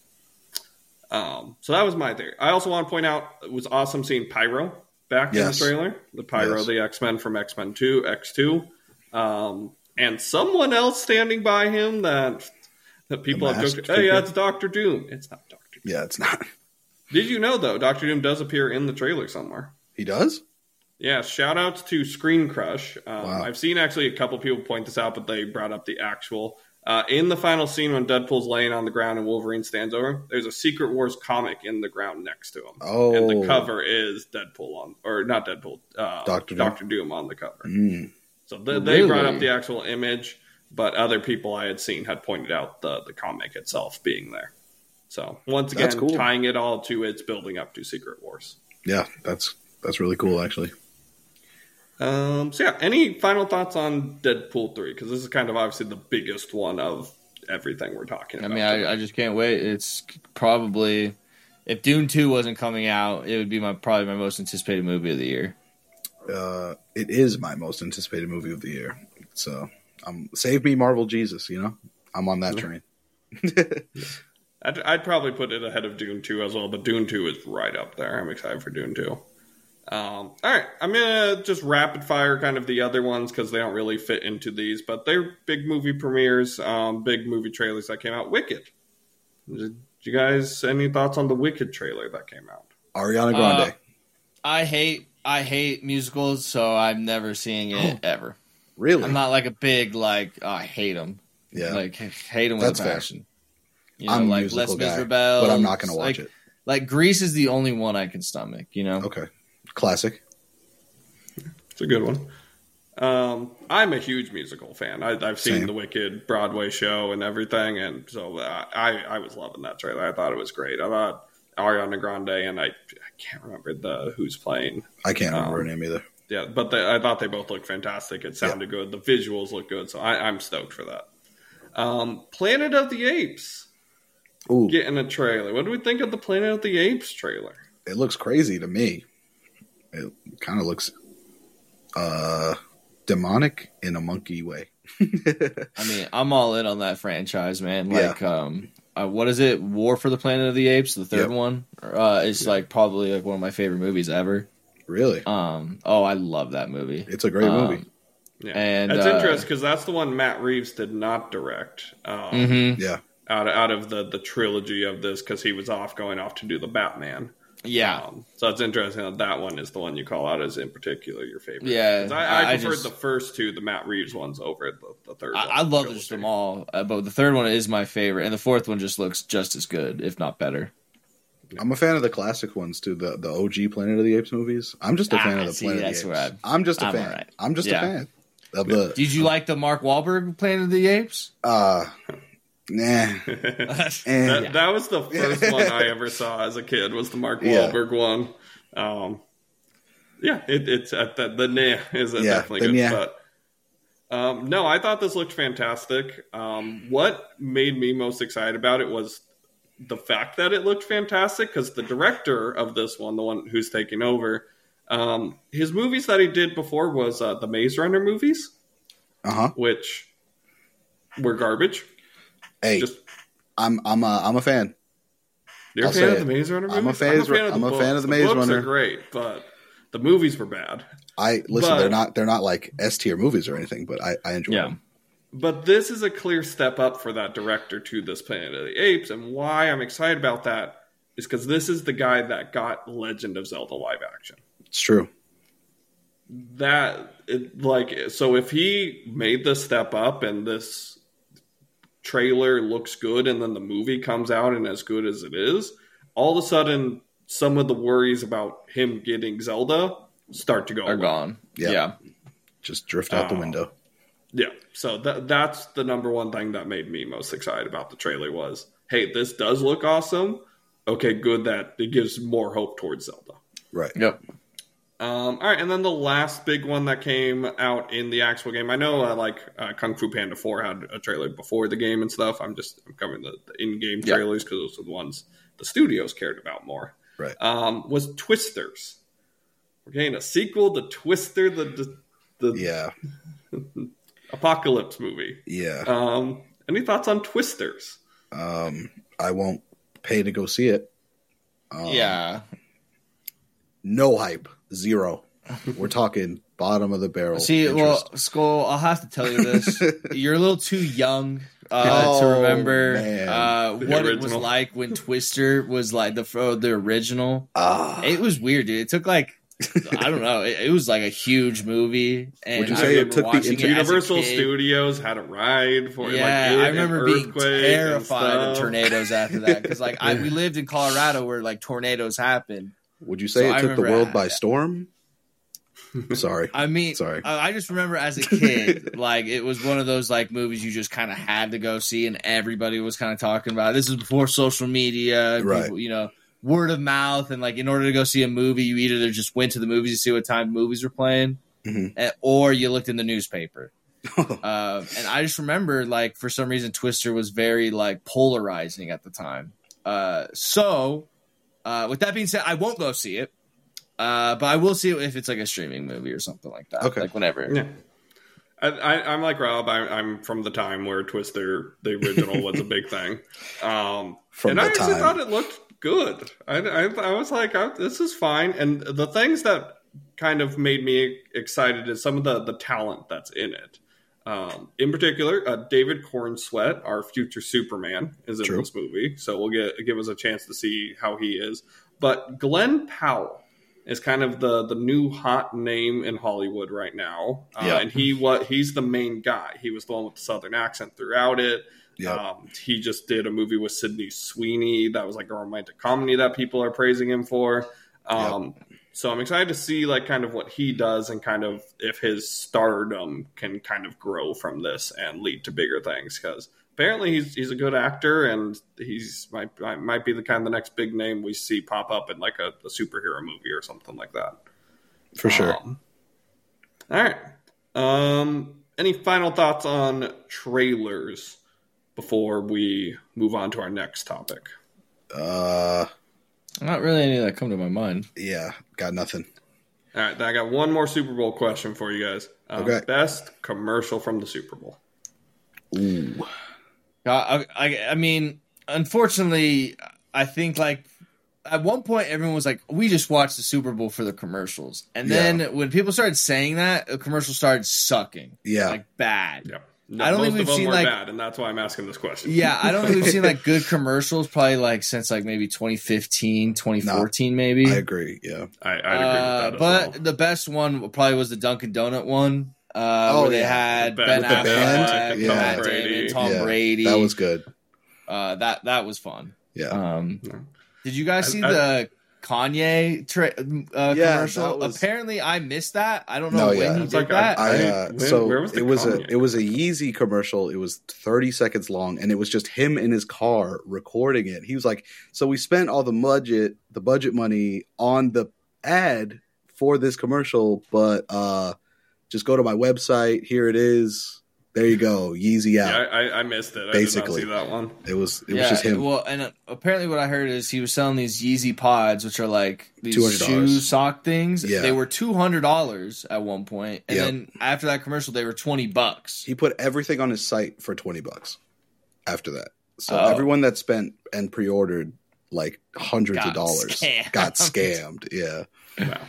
Speaker 1: Um, so that was my theory. I also want to point out it was awesome seeing Pyro back
Speaker 2: Yes.
Speaker 1: in the trailer. The Pyro,
Speaker 2: Yes.
Speaker 1: the X Men from X Men Two, X Two, um, and someone else standing by him that that people
Speaker 2: The
Speaker 1: have joked. Hey,
Speaker 2: figure?
Speaker 1: that's Doctor Doom. It's not Doctor. Doom.
Speaker 2: Yeah, it's not.
Speaker 1: Did you know though? Doctor Doom does appear in the trailer somewhere.
Speaker 2: He does.
Speaker 1: Yeah, shout outs to ScreenCrush. Um,
Speaker 2: Wow.
Speaker 1: I've seen actually a couple people point this out, but they brought up the actual. Uh, in the final scene when Deadpool's laying on the ground and Wolverine stands over, there's a Secret Wars comic in the ground next to him.
Speaker 2: Oh,
Speaker 1: And the cover is Deadpool on, or not Deadpool, uh,
Speaker 2: Doctor Doom.
Speaker 1: Doctor Doom on the cover.
Speaker 2: Mm.
Speaker 1: So they, they brought up the actual image, but other people I had seen had pointed out the, the comic itself being there. So once again,
Speaker 2: cool.
Speaker 1: tying it all to its building up to Secret Wars.
Speaker 2: Yeah, that's that's really cool, actually.
Speaker 1: Um, so yeah, any final thoughts on Deadpool three? Because this is kind of obviously the biggest one of everything we're talking
Speaker 3: I mean, I, I just can't wait. It's probably if Dune Two wasn't coming out, it would be my probably my most anticipated movie of the year.
Speaker 2: Uh, it is my most anticipated movie of the year. So, um, save me, Marvel Jesus. You know, I'm on that train.
Speaker 1: I'd, I'd probably put it ahead of Dune 2 as well, but Dune 2 is right up there. I'm excited for Dune 2. Um, all right, I'm gonna just rapid fire kind of the other ones because they don't really fit into these, but they're big movie premieres, um, big movie trailers that came out. Wicked. Did you guys any thoughts on the Wicked trailer that came out?
Speaker 2: Ariana Grande.
Speaker 3: Uh, I hate I hate musicals, so I'm never seeing it ever.
Speaker 2: really?
Speaker 3: I'm not like a big like oh, I hate them.
Speaker 2: yeah,
Speaker 3: Like hate them with
Speaker 2: That's
Speaker 3: a
Speaker 2: fair.
Speaker 3: passion. You know,
Speaker 2: I'm
Speaker 3: like
Speaker 2: musical
Speaker 3: Les
Speaker 2: guy,
Speaker 3: Miserables,
Speaker 2: but I'm not going to watch
Speaker 3: like,
Speaker 2: it.
Speaker 3: Like Grease is the only one I can stomach. You know,
Speaker 2: Okay, classic.
Speaker 1: It's a good one. Um, I'm a huge musical fan. I, I've seen
Speaker 2: Same.
Speaker 1: the Wicked Broadway show and everything, and so I I was loving that trailer. I thought it was great. I thought Ariana Grande and I I can't remember the who's playing.
Speaker 2: I can't remember her
Speaker 1: Um,
Speaker 2: name either.
Speaker 1: Yeah, but they, I thought they both looked fantastic. It sounded good. The visuals look good, so I, I'm stoked for that. Um, Planet of the Apes
Speaker 2: Ooh,
Speaker 1: getting a trailer. What do we think of the Planet of the Apes trailer?
Speaker 2: it looks crazy to me. It kind of looks uh demonic in a monkey way.
Speaker 3: I mean, I'm all in on that franchise, man.
Speaker 2: Yeah.
Speaker 3: Like, um, uh, what is it? War for the Planet of the Apes, the third
Speaker 2: Yep.
Speaker 3: one. Uh, it's like probably like one of my favorite movies ever.
Speaker 2: really,
Speaker 3: Um, oh, I love that movie.
Speaker 2: it's a great
Speaker 3: um,
Speaker 2: movie.
Speaker 1: Yeah,
Speaker 3: And,
Speaker 1: that's
Speaker 3: uh,
Speaker 1: interesting because that's the one Matt Reeves did not direct. Um,
Speaker 3: hmm
Speaker 2: Yeah,
Speaker 1: out of, out of the the trilogy of this because he was off going off to do the Batman.
Speaker 3: Yeah,
Speaker 1: Um, so it's interesting that that one is the one you call out as in particular your favorite.
Speaker 3: Yeah.
Speaker 1: I, I,
Speaker 3: I- I
Speaker 1: preferred
Speaker 3: just-
Speaker 1: the first two, the Matt Reeves ones, over the, the third.
Speaker 3: I,
Speaker 1: one,
Speaker 3: I love just them all, uh, but the third one is my favorite, and the fourth one just looks just as good, if not better.
Speaker 2: I'm a fan of the classic ones too. The the OG Planet of the Apes movies. I'm just a
Speaker 3: Ah,
Speaker 2: fan of the
Speaker 3: see,
Speaker 2: Planet of the Apes. I'm just a
Speaker 3: I'm
Speaker 2: fan.
Speaker 3: alright.
Speaker 2: I'm just
Speaker 3: Yeah.
Speaker 2: a fan of the.
Speaker 3: Did you like the Mark Wahlberg Planet of the Apes?
Speaker 2: Uh, nah. Eh.
Speaker 1: that,
Speaker 3: Yeah.
Speaker 1: that was the first one I ever saw as a kid. Was the Mark
Speaker 2: Yeah.
Speaker 1: Wahlberg one? Um, yeah, it, it's at the, the nah is
Speaker 2: Yeah,
Speaker 1: definitely good.
Speaker 2: nah.
Speaker 1: But um, no, I thought this looked fantastic. Um, what made me most excited about it was the fact that it looked fantastic because the director of this one, the one who's taking over, um, his movies that he did before was uh, the Maze Runner movies,
Speaker 2: Uh huh.
Speaker 1: which were garbage.
Speaker 2: Hey,
Speaker 1: Just
Speaker 2: I'm I'm a I'm a fan.
Speaker 1: You're
Speaker 2: I'll
Speaker 1: a fan
Speaker 2: say
Speaker 1: of the
Speaker 2: it.
Speaker 1: Maze Runner
Speaker 2: I'm a
Speaker 1: movies?
Speaker 2: phase- I'm a fan of the Maze
Speaker 1: books
Speaker 2: Runner.
Speaker 1: are great, but the movies were bad.
Speaker 2: I listen.
Speaker 1: But-
Speaker 2: they're not they're not like S tier movies or anything, but I I enjoy
Speaker 3: Yeah.
Speaker 2: them.
Speaker 1: But this is a clear step up for that director to this Planet of the Apes, and why I'm excited about that is because this is the guy that got Legend of Zelda live action.
Speaker 2: It's true.
Speaker 1: That it, like so, if he made the step up and this trailer looks good, and then the movie comes out and as good as it is, all of a sudden, some of the worries about him getting Zelda start to go
Speaker 3: Are
Speaker 1: away.
Speaker 3: gone.
Speaker 2: Yeah.
Speaker 3: yeah.
Speaker 2: Just drift out the
Speaker 1: Oh.
Speaker 2: window.
Speaker 1: Yeah, so that that's the number one thing that made me most excited about the trailer was, hey, this does look awesome. Okay, good that it gives more hope towards Zelda.
Speaker 2: Right.
Speaker 3: Yep.
Speaker 1: Um, all right, and then the last big one that came out in the actual game. I know, uh, like uh, Kung Fu Panda Four had a trailer before the game and stuff. I'm just I'm covering the, the in-game trailers because those are the ones the studios cared about more.
Speaker 2: Right.
Speaker 1: Um, was Twisters. We're getting a sequel to Twister, the the, the
Speaker 2: Yeah.
Speaker 1: apocalypse movie.
Speaker 2: Yeah.
Speaker 1: Um, any thoughts on Twisters?
Speaker 2: Um, I won't pay to go see it. Um,
Speaker 3: yeah.
Speaker 2: No hype. Zero. We're talking bottom of the barrel.
Speaker 3: See,
Speaker 2: interest.
Speaker 3: well, Skull, I'll have to tell you this. You're a little too young uh,
Speaker 2: Oh,
Speaker 3: to remember uh,
Speaker 1: The
Speaker 3: what it was like when Twister was like the uh, the original.
Speaker 2: ah,
Speaker 3: It was weird, dude. It took like I don't know. It, it was like a huge movie. And
Speaker 2: Would you
Speaker 3: I
Speaker 2: say it
Speaker 3: remember
Speaker 2: took the
Speaker 3: watching it as a
Speaker 1: Universal. Studios had a ride for
Speaker 3: Yeah,
Speaker 1: like
Speaker 3: I remember being terrified of tornadoes after that because like I, we lived in Colorado where like tornadoes happen.
Speaker 2: Would you say
Speaker 3: so I
Speaker 2: it took the world
Speaker 3: I-
Speaker 2: by storm? Sorry.
Speaker 3: I mean,
Speaker 2: Sorry.
Speaker 3: I, I just remember as a kid, like it was one of those like movies you just kind of had to go see, and everybody was kind of talking about. it. This is before social media,
Speaker 2: Right.
Speaker 3: people, you know, word of mouth, and like in order to go see a movie, you either just went to the movies to see what time movies were playing,
Speaker 2: Mhm.
Speaker 3: eh, or you looked in the newspaper. uh, and I just remember, like, for some reason, Twister was very like polarizing at the time. Uh, so, uh, with that being said, I won't go see it. Uh, but I will see it if it's like a streaming movie or something like that.
Speaker 2: Okay.
Speaker 3: Like whenever.
Speaker 1: Yeah. I, I, I'm like Rob. I, I'm from the time where Twister, the original, was a big thing. Um,
Speaker 2: From
Speaker 1: and
Speaker 2: the
Speaker 1: I actually
Speaker 2: time.
Speaker 1: thought it looked good. I, I, I was like, I, this is fine. And the things that kind of made me excited is some of the, the talent that's in it. Um, in particular, uh, David Corenswet, our future Superman, is in
Speaker 2: True.
Speaker 1: this movie, so we'll get give us a chance to see how he is. But Glen Powell is kind of the the new hot name in Hollywood right now, uh,
Speaker 2: Yeah.
Speaker 1: and he what he's the main guy. He was the one with the southern accent throughout it.
Speaker 2: Yep.
Speaker 1: Um, he just did a movie with Sydney Sweeney that was like a romantic comedy that people are praising him for. Um, So I'm excited to see like kind of what he does and kind of if his stardom can kind of grow from this and lead to bigger things because apparently he's he's a good actor and he's might might- be the kind of the next big name we see pop up in like a, a superhero movie or something like that.
Speaker 2: For sure.
Speaker 1: Um, all right. Um, any final thoughts on trailers before we move on to our next topic?
Speaker 2: Uh,
Speaker 3: Not really any that come to my mind.
Speaker 2: yeah, got nothing.
Speaker 1: All right, I got one more Super Bowl question for you guys. Um,
Speaker 2: Okay.
Speaker 1: Best commercial from the Super Bowl.
Speaker 2: Ooh.
Speaker 3: I, I, I mean, unfortunately, I think like at one point everyone was like, "We just watched the Super Bowl for the commercials," and then when people started saying that, the commercials started sucking,
Speaker 2: Yeah.
Speaker 3: like bad.
Speaker 1: Yeah.
Speaker 3: I don't
Speaker 1: most
Speaker 3: think we've seen, like-
Speaker 1: bad, and that's why I'm asking this question.
Speaker 3: Yeah, I don't think we've seen like good commercials probably like since like maybe 2015, 2014 maybe.
Speaker 2: I agree. Yeah.
Speaker 1: I, I'd agree
Speaker 3: Uh,
Speaker 1: with that.
Speaker 3: but
Speaker 1: as well.
Speaker 3: the best one probably was the Dunkin' Donut one, uh,
Speaker 2: Oh,
Speaker 3: where they
Speaker 2: yeah.
Speaker 3: had
Speaker 1: The
Speaker 3: Ben
Speaker 1: band-
Speaker 2: with the band?
Speaker 3: Affleck,
Speaker 2: Yeah.
Speaker 3: Matt
Speaker 1: Tom Brady.
Speaker 3: Damon, Tom
Speaker 2: Yeah,
Speaker 3: Brady.
Speaker 2: That was good.
Speaker 3: uh, that that was fun.
Speaker 2: Yeah.
Speaker 3: Um,
Speaker 1: Yeah.
Speaker 3: did you guys
Speaker 1: I-
Speaker 3: see
Speaker 1: I-
Speaker 3: the Kanye tra- uh,
Speaker 2: Yeah,
Speaker 3: commercial?
Speaker 2: was-
Speaker 3: Apparently, I missed that. I don't
Speaker 2: No,
Speaker 3: know when
Speaker 2: yeah.
Speaker 3: he did
Speaker 1: like,
Speaker 3: that.
Speaker 2: I
Speaker 1: I-
Speaker 2: uh,
Speaker 1: when-
Speaker 2: so
Speaker 1: where was the
Speaker 2: it was a it was a Yeezy commercial. It was 30 seconds long, and it was just him in his car recording it. He was like, "So we spent all the budget the budget money on the ad for this commercial, but uh, just go to my website. Here it is. There you go, Yeezy
Speaker 1: yeah,
Speaker 2: out.
Speaker 1: I, I missed it.
Speaker 2: Basically.
Speaker 1: I did not see that one.
Speaker 2: It was it was just him.
Speaker 3: well, and uh, apparently, what I heard is he was selling these Yeezy pods, which are like these
Speaker 2: $200.
Speaker 3: shoe sock things.
Speaker 2: Yeah.
Speaker 3: They were two hundred dollars at one point, and
Speaker 2: Yep.
Speaker 3: then after that commercial, they were twenty bucks.
Speaker 2: he put everything on his site for 20 bucks. After that, so
Speaker 3: Oh.
Speaker 2: everyone that spent and pre-ordered like hundreds
Speaker 3: Got
Speaker 2: of dollars
Speaker 3: scammed.
Speaker 2: got scammed. Yeah,
Speaker 1: Wow.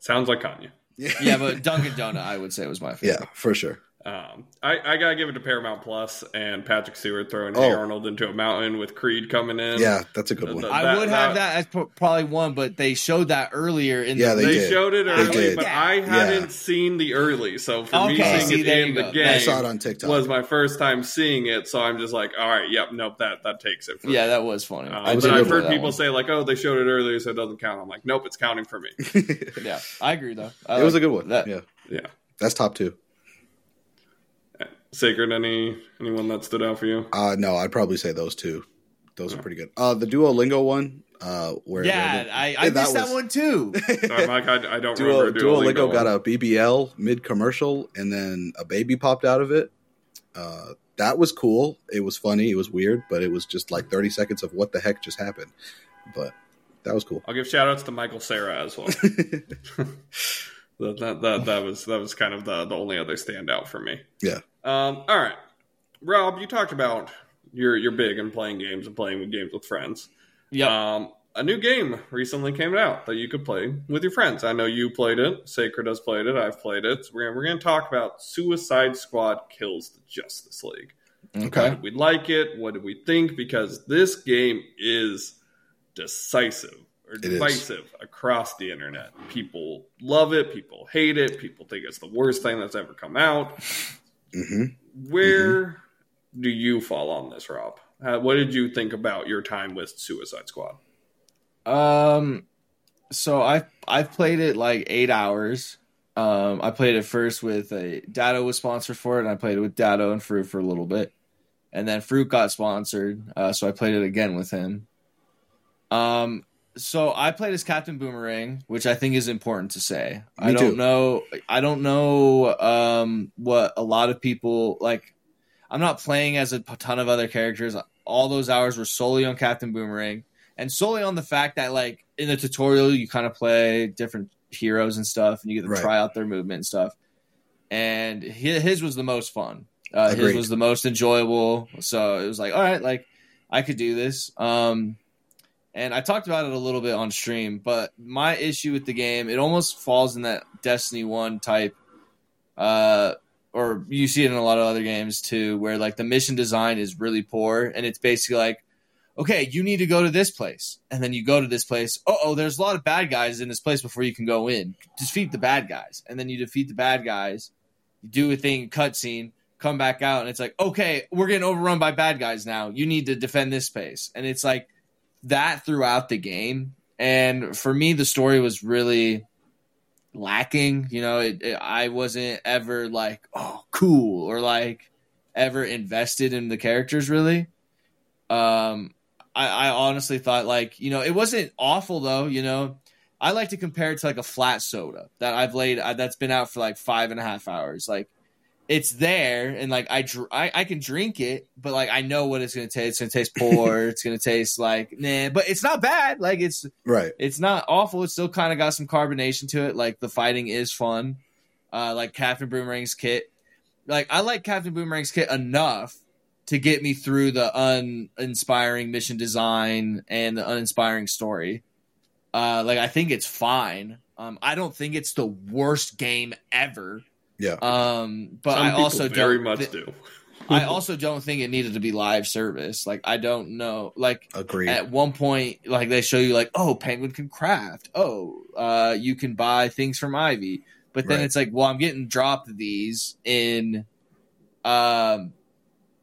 Speaker 1: Sounds like Kanye.
Speaker 3: yeah, but Dunkin' Donut, I would say, was my favorite.
Speaker 2: yeah, for sure.
Speaker 1: Um, I, I gotta give it to Paramount Plus and Patrick Stewart throwing Hey
Speaker 2: Oh.
Speaker 1: Arnold into a mountain with Creed coming in.
Speaker 2: Yeah, that's a good one.
Speaker 1: The-
Speaker 3: I
Speaker 1: That-
Speaker 3: would have that as pro- probably one, but they showed that earlier in
Speaker 2: Yeah,
Speaker 3: the
Speaker 2: they
Speaker 1: They
Speaker 2: did.
Speaker 1: showed it
Speaker 2: They
Speaker 1: early,
Speaker 2: did.
Speaker 1: but I hadn't seen the early, so for me
Speaker 3: Okay,
Speaker 1: seeing
Speaker 3: see,
Speaker 1: it in the
Speaker 3: go.
Speaker 1: game
Speaker 3: I
Speaker 2: I saw it on TikTok.
Speaker 1: was my first time seeing it, so I'm just like, all right, yep, nope, that that takes it. For
Speaker 3: Yeah,
Speaker 1: me.
Speaker 3: that was funny.
Speaker 1: Um,
Speaker 3: I
Speaker 2: was
Speaker 1: but
Speaker 2: a
Speaker 1: I've heard people
Speaker 3: one.
Speaker 1: say like, oh, they showed it earlier, so it doesn't count. I'm like, nope, it's counting for me.
Speaker 3: Yeah, I agree though. I
Speaker 2: it was a good one.
Speaker 3: That,
Speaker 2: yeah,
Speaker 1: Yeah,
Speaker 2: that's top two.
Speaker 1: Sacred. Any anyone that stood out for you?
Speaker 2: Uh, no, I'd probably say those two. those
Speaker 1: Yeah.
Speaker 2: are pretty good. Uh, the Duolingo one, uh, where
Speaker 3: yeah,
Speaker 2: where
Speaker 3: I, I
Speaker 2: Yeah,
Speaker 3: missed
Speaker 2: that
Speaker 3: that, one too.
Speaker 1: Sorry, Mike, I, I don't
Speaker 2: Duo,
Speaker 1: remember
Speaker 2: Duolingo,
Speaker 1: Duolingo.
Speaker 2: got a BBL mid commercial, and then a baby popped out of it. Uh, that was cool. It was funny. It was weird, but it was just like thirty seconds of what the heck just happened. But that was cool.
Speaker 1: I'll give shout outs to Michael Cera as well. that, that, that, that was that was kind of the, the only other standout for me.
Speaker 2: Yeah.
Speaker 1: Um, all right. Rob, you talked about you're you're big in playing games and playing games with friends.
Speaker 3: Yeah.
Speaker 1: Um, a new game recently came out that you could play with your friends. I know you played it. Sacred has played it. I've played it. So we're gonna, we're going to talk about Suicide Squad kills the Justice League.
Speaker 3: Okay.
Speaker 1: we like it? What did we think? Because this game is decisive or divisive across the internet. People love it. People hate it. People think it's the worst thing that's ever come out.
Speaker 2: Hmm
Speaker 1: Where do you fall on this, Rob? Uh, what did you think about your time with Suicide Squad?
Speaker 3: Um, so I I've played it like eight hours. Um, I played it first with a Dado was sponsored for it, and I played it with Dado and Fruit for a little bit, and then Fruit got sponsored, uh, so I played it again with him. Um, so I played as Captain Boomerang, which I think is important to say. I don't
Speaker 2: too.
Speaker 3: know. I don't know um, what a lot of people like. I'm not playing as a ton of other characters. All those hours were solely on Captain Boomerang and solely on the fact that like in the tutorial you kind of play different heroes and stuff and you get to
Speaker 2: Right.
Speaker 3: try out their movement and stuff and his was the most fun uh, his was the most enjoyable so it was like all right like i could do this um and i talked about it a little bit on stream but my issue with the game it almost falls in that destiny 1 type uh or you see it in a lot of other games too where like the mission design is really poor and it's basically like okay, you need to go to this place. And then you go to this place. Oh, there's a lot of bad guys in this place before you can go in. Defeat the bad guys. And then you defeat the bad guys. You do a thing, cutscene, come back out, and it's like, okay, we're getting overrun by bad guys now. You need to defend this space. And it's like that throughout the game. And for me, the story was really lacking. You know, it, it, I wasn't ever like, oh, cool, or like ever invested in the characters really. Um, I, I honestly thought like you know it wasn't awful though. You know, I like to compare it to like a flat soda that I've laid uh, that's been out for like five and a half hours. Like it's there and like I, dr- I I can drink it, but like I know what it's gonna taste. It's gonna taste poor. it's gonna taste like nah, but it's not bad. Like it's
Speaker 2: Right.
Speaker 3: it's not awful. It's still kind of got some carbonation to it. Like the fighting is fun. Uh, like Captain Boomerang's kit. Like I like Captain Boomerang's kit enough to get me through the uninspiring mission design and the uninspiring story. Uh, like I think it's fine. Um, I don't think it's the worst game ever.
Speaker 2: Yeah.
Speaker 3: Um, but
Speaker 1: Some
Speaker 3: I also
Speaker 1: very
Speaker 3: don't.
Speaker 1: much
Speaker 3: thi-
Speaker 1: do.
Speaker 3: I also don't think it needed to be live service. Like I don't know. Like
Speaker 2: Agreed.
Speaker 3: at one point like they show you like oh penguin can craft oh uh you can buy things from ivy but then
Speaker 2: Right.
Speaker 3: it's like well i'm getting dropped these in um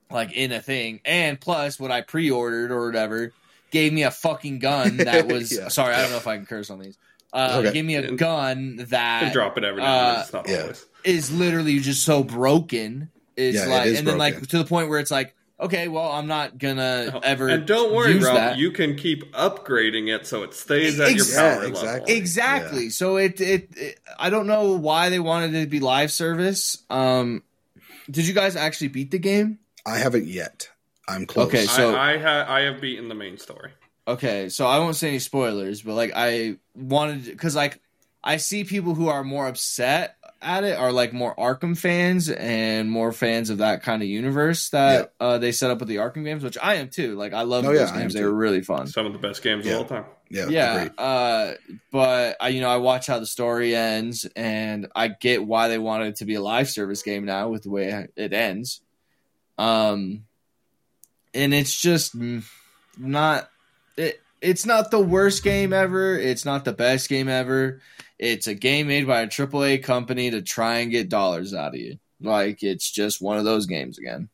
Speaker 3: like in a thing and plus what i pre-ordered or whatever gave me a fucking gun that was
Speaker 2: Yeah.
Speaker 3: sorry i don't know if i can curse on these uh
Speaker 2: Okay.
Speaker 3: gave me a
Speaker 1: And-
Speaker 3: gun
Speaker 1: And
Speaker 3: that
Speaker 1: drop it every now and
Speaker 3: uh,
Speaker 1: It's not
Speaker 2: yeah.
Speaker 1: always.
Speaker 3: Is literally just so broken it's
Speaker 2: Yeah,
Speaker 3: like
Speaker 2: is
Speaker 3: and then like to the point where it's like okay well i'm not gonna ever
Speaker 1: and don't worry,
Speaker 3: use
Speaker 1: Rob.
Speaker 3: that.
Speaker 1: You can keep upgrading it so it stays at your power
Speaker 2: Yeah,
Speaker 1: level.
Speaker 2: exactly.
Speaker 3: Exactly. So it, it it I don't know why they wanted it to be live service. Um did you guys actually beat the game?
Speaker 2: I haven't yet. I'm close.
Speaker 3: Okay, so-
Speaker 1: I, I, ha- I have beaten the main story.
Speaker 3: Okay, so I won't say any spoilers, but like I wanted cuz like I see people who are more upset at it are like more Arkham fans and more fans of that kind of universe that uh, they set up with the Arkham games, which I am too. Like I love
Speaker 2: Oh,
Speaker 3: those
Speaker 2: yeah,
Speaker 3: games; they
Speaker 2: too.
Speaker 3: were really fun.
Speaker 1: Some of the best games
Speaker 2: Yeah.
Speaker 1: of all time.
Speaker 2: yeah.
Speaker 3: yeah uh but i you know i watch how the story ends and i get why they wanted it to be a live service game now with the way it ends um and it's just not it it's not the worst game ever it's not the best game ever it's a game made by a AAA company to try and get dollars out of you like it's just one of those games again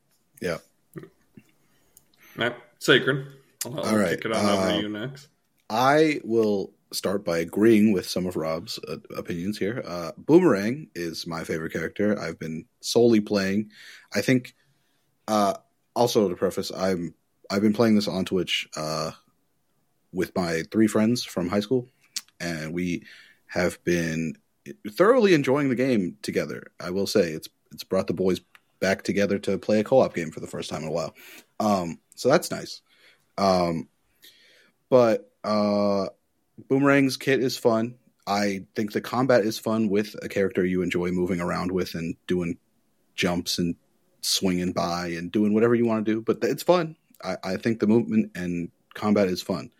Speaker 1: Right. Sacred. I'll, I'll
Speaker 2: All right,
Speaker 1: kick it on over
Speaker 2: uh,
Speaker 1: to you next.
Speaker 2: I will start by agreeing with some of Rob's uh, opinions here. Uh, Boomerang is my favorite character. I've been solely playing. I think. Uh, also, to preface, I'm I've been playing this on Twitch uh, with my three friends from high school, and we have been thoroughly enjoying the game together. I will say it's it's brought the boys back together to play a co-op game for the first time in a while. Um, so that's nice. Um, but uh, Boomerang's kit is fun. I think the combat is fun with a character you enjoy moving around with and doing jumps and swinging by and doing whatever you want to do. But it's fun. I, I think the movement and combat is fun.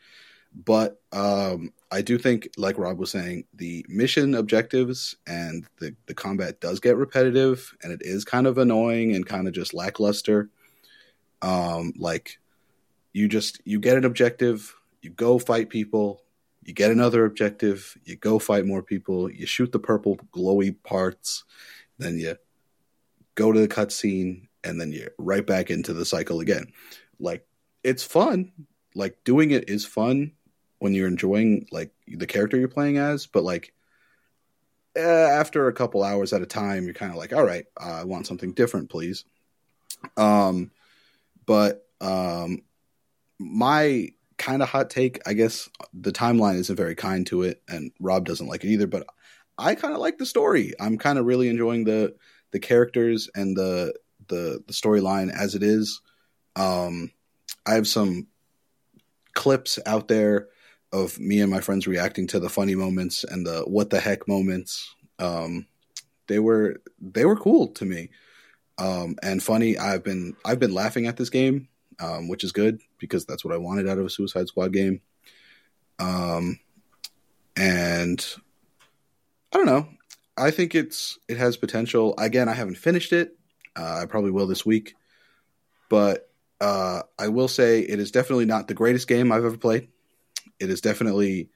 Speaker 2: But um, I do think, like Rob was saying, the mission objectives and the, the combat does get repetitive and it is kind of annoying and kind of just lackluster. Um, like you just you get an objective, you go fight people, you get another objective, you go fight more people, you shoot the purple glowy parts, then you go to the cutscene, and then you're right back into the cycle again. Like it's fun. Like doing it is fun when you're enjoying like the character you're playing as, but like eh, after a couple hours at a time, you're kind of like, all right, I want something different, please. Um, but um, my kind of hot take, I guess the timeline isn't very kind to it, and Rob doesn't like it either. But I kind of like the story. I'm kind of really enjoying the the characters and the the the storyline as it is. Um, I have some clips out there of me and my friends reacting to the funny moments and the what the heck moments. Um, they were they were cool to me um, and funny. I've been I've been laughing at this game, um, which is good because that's what I wanted out of a Suicide Squad game. Um, and I don't know. I think it's it has potential. Again, I haven't finished it. Uh, I probably will this week, but uh, I will say it is definitely not the greatest game I've ever played. It is definitely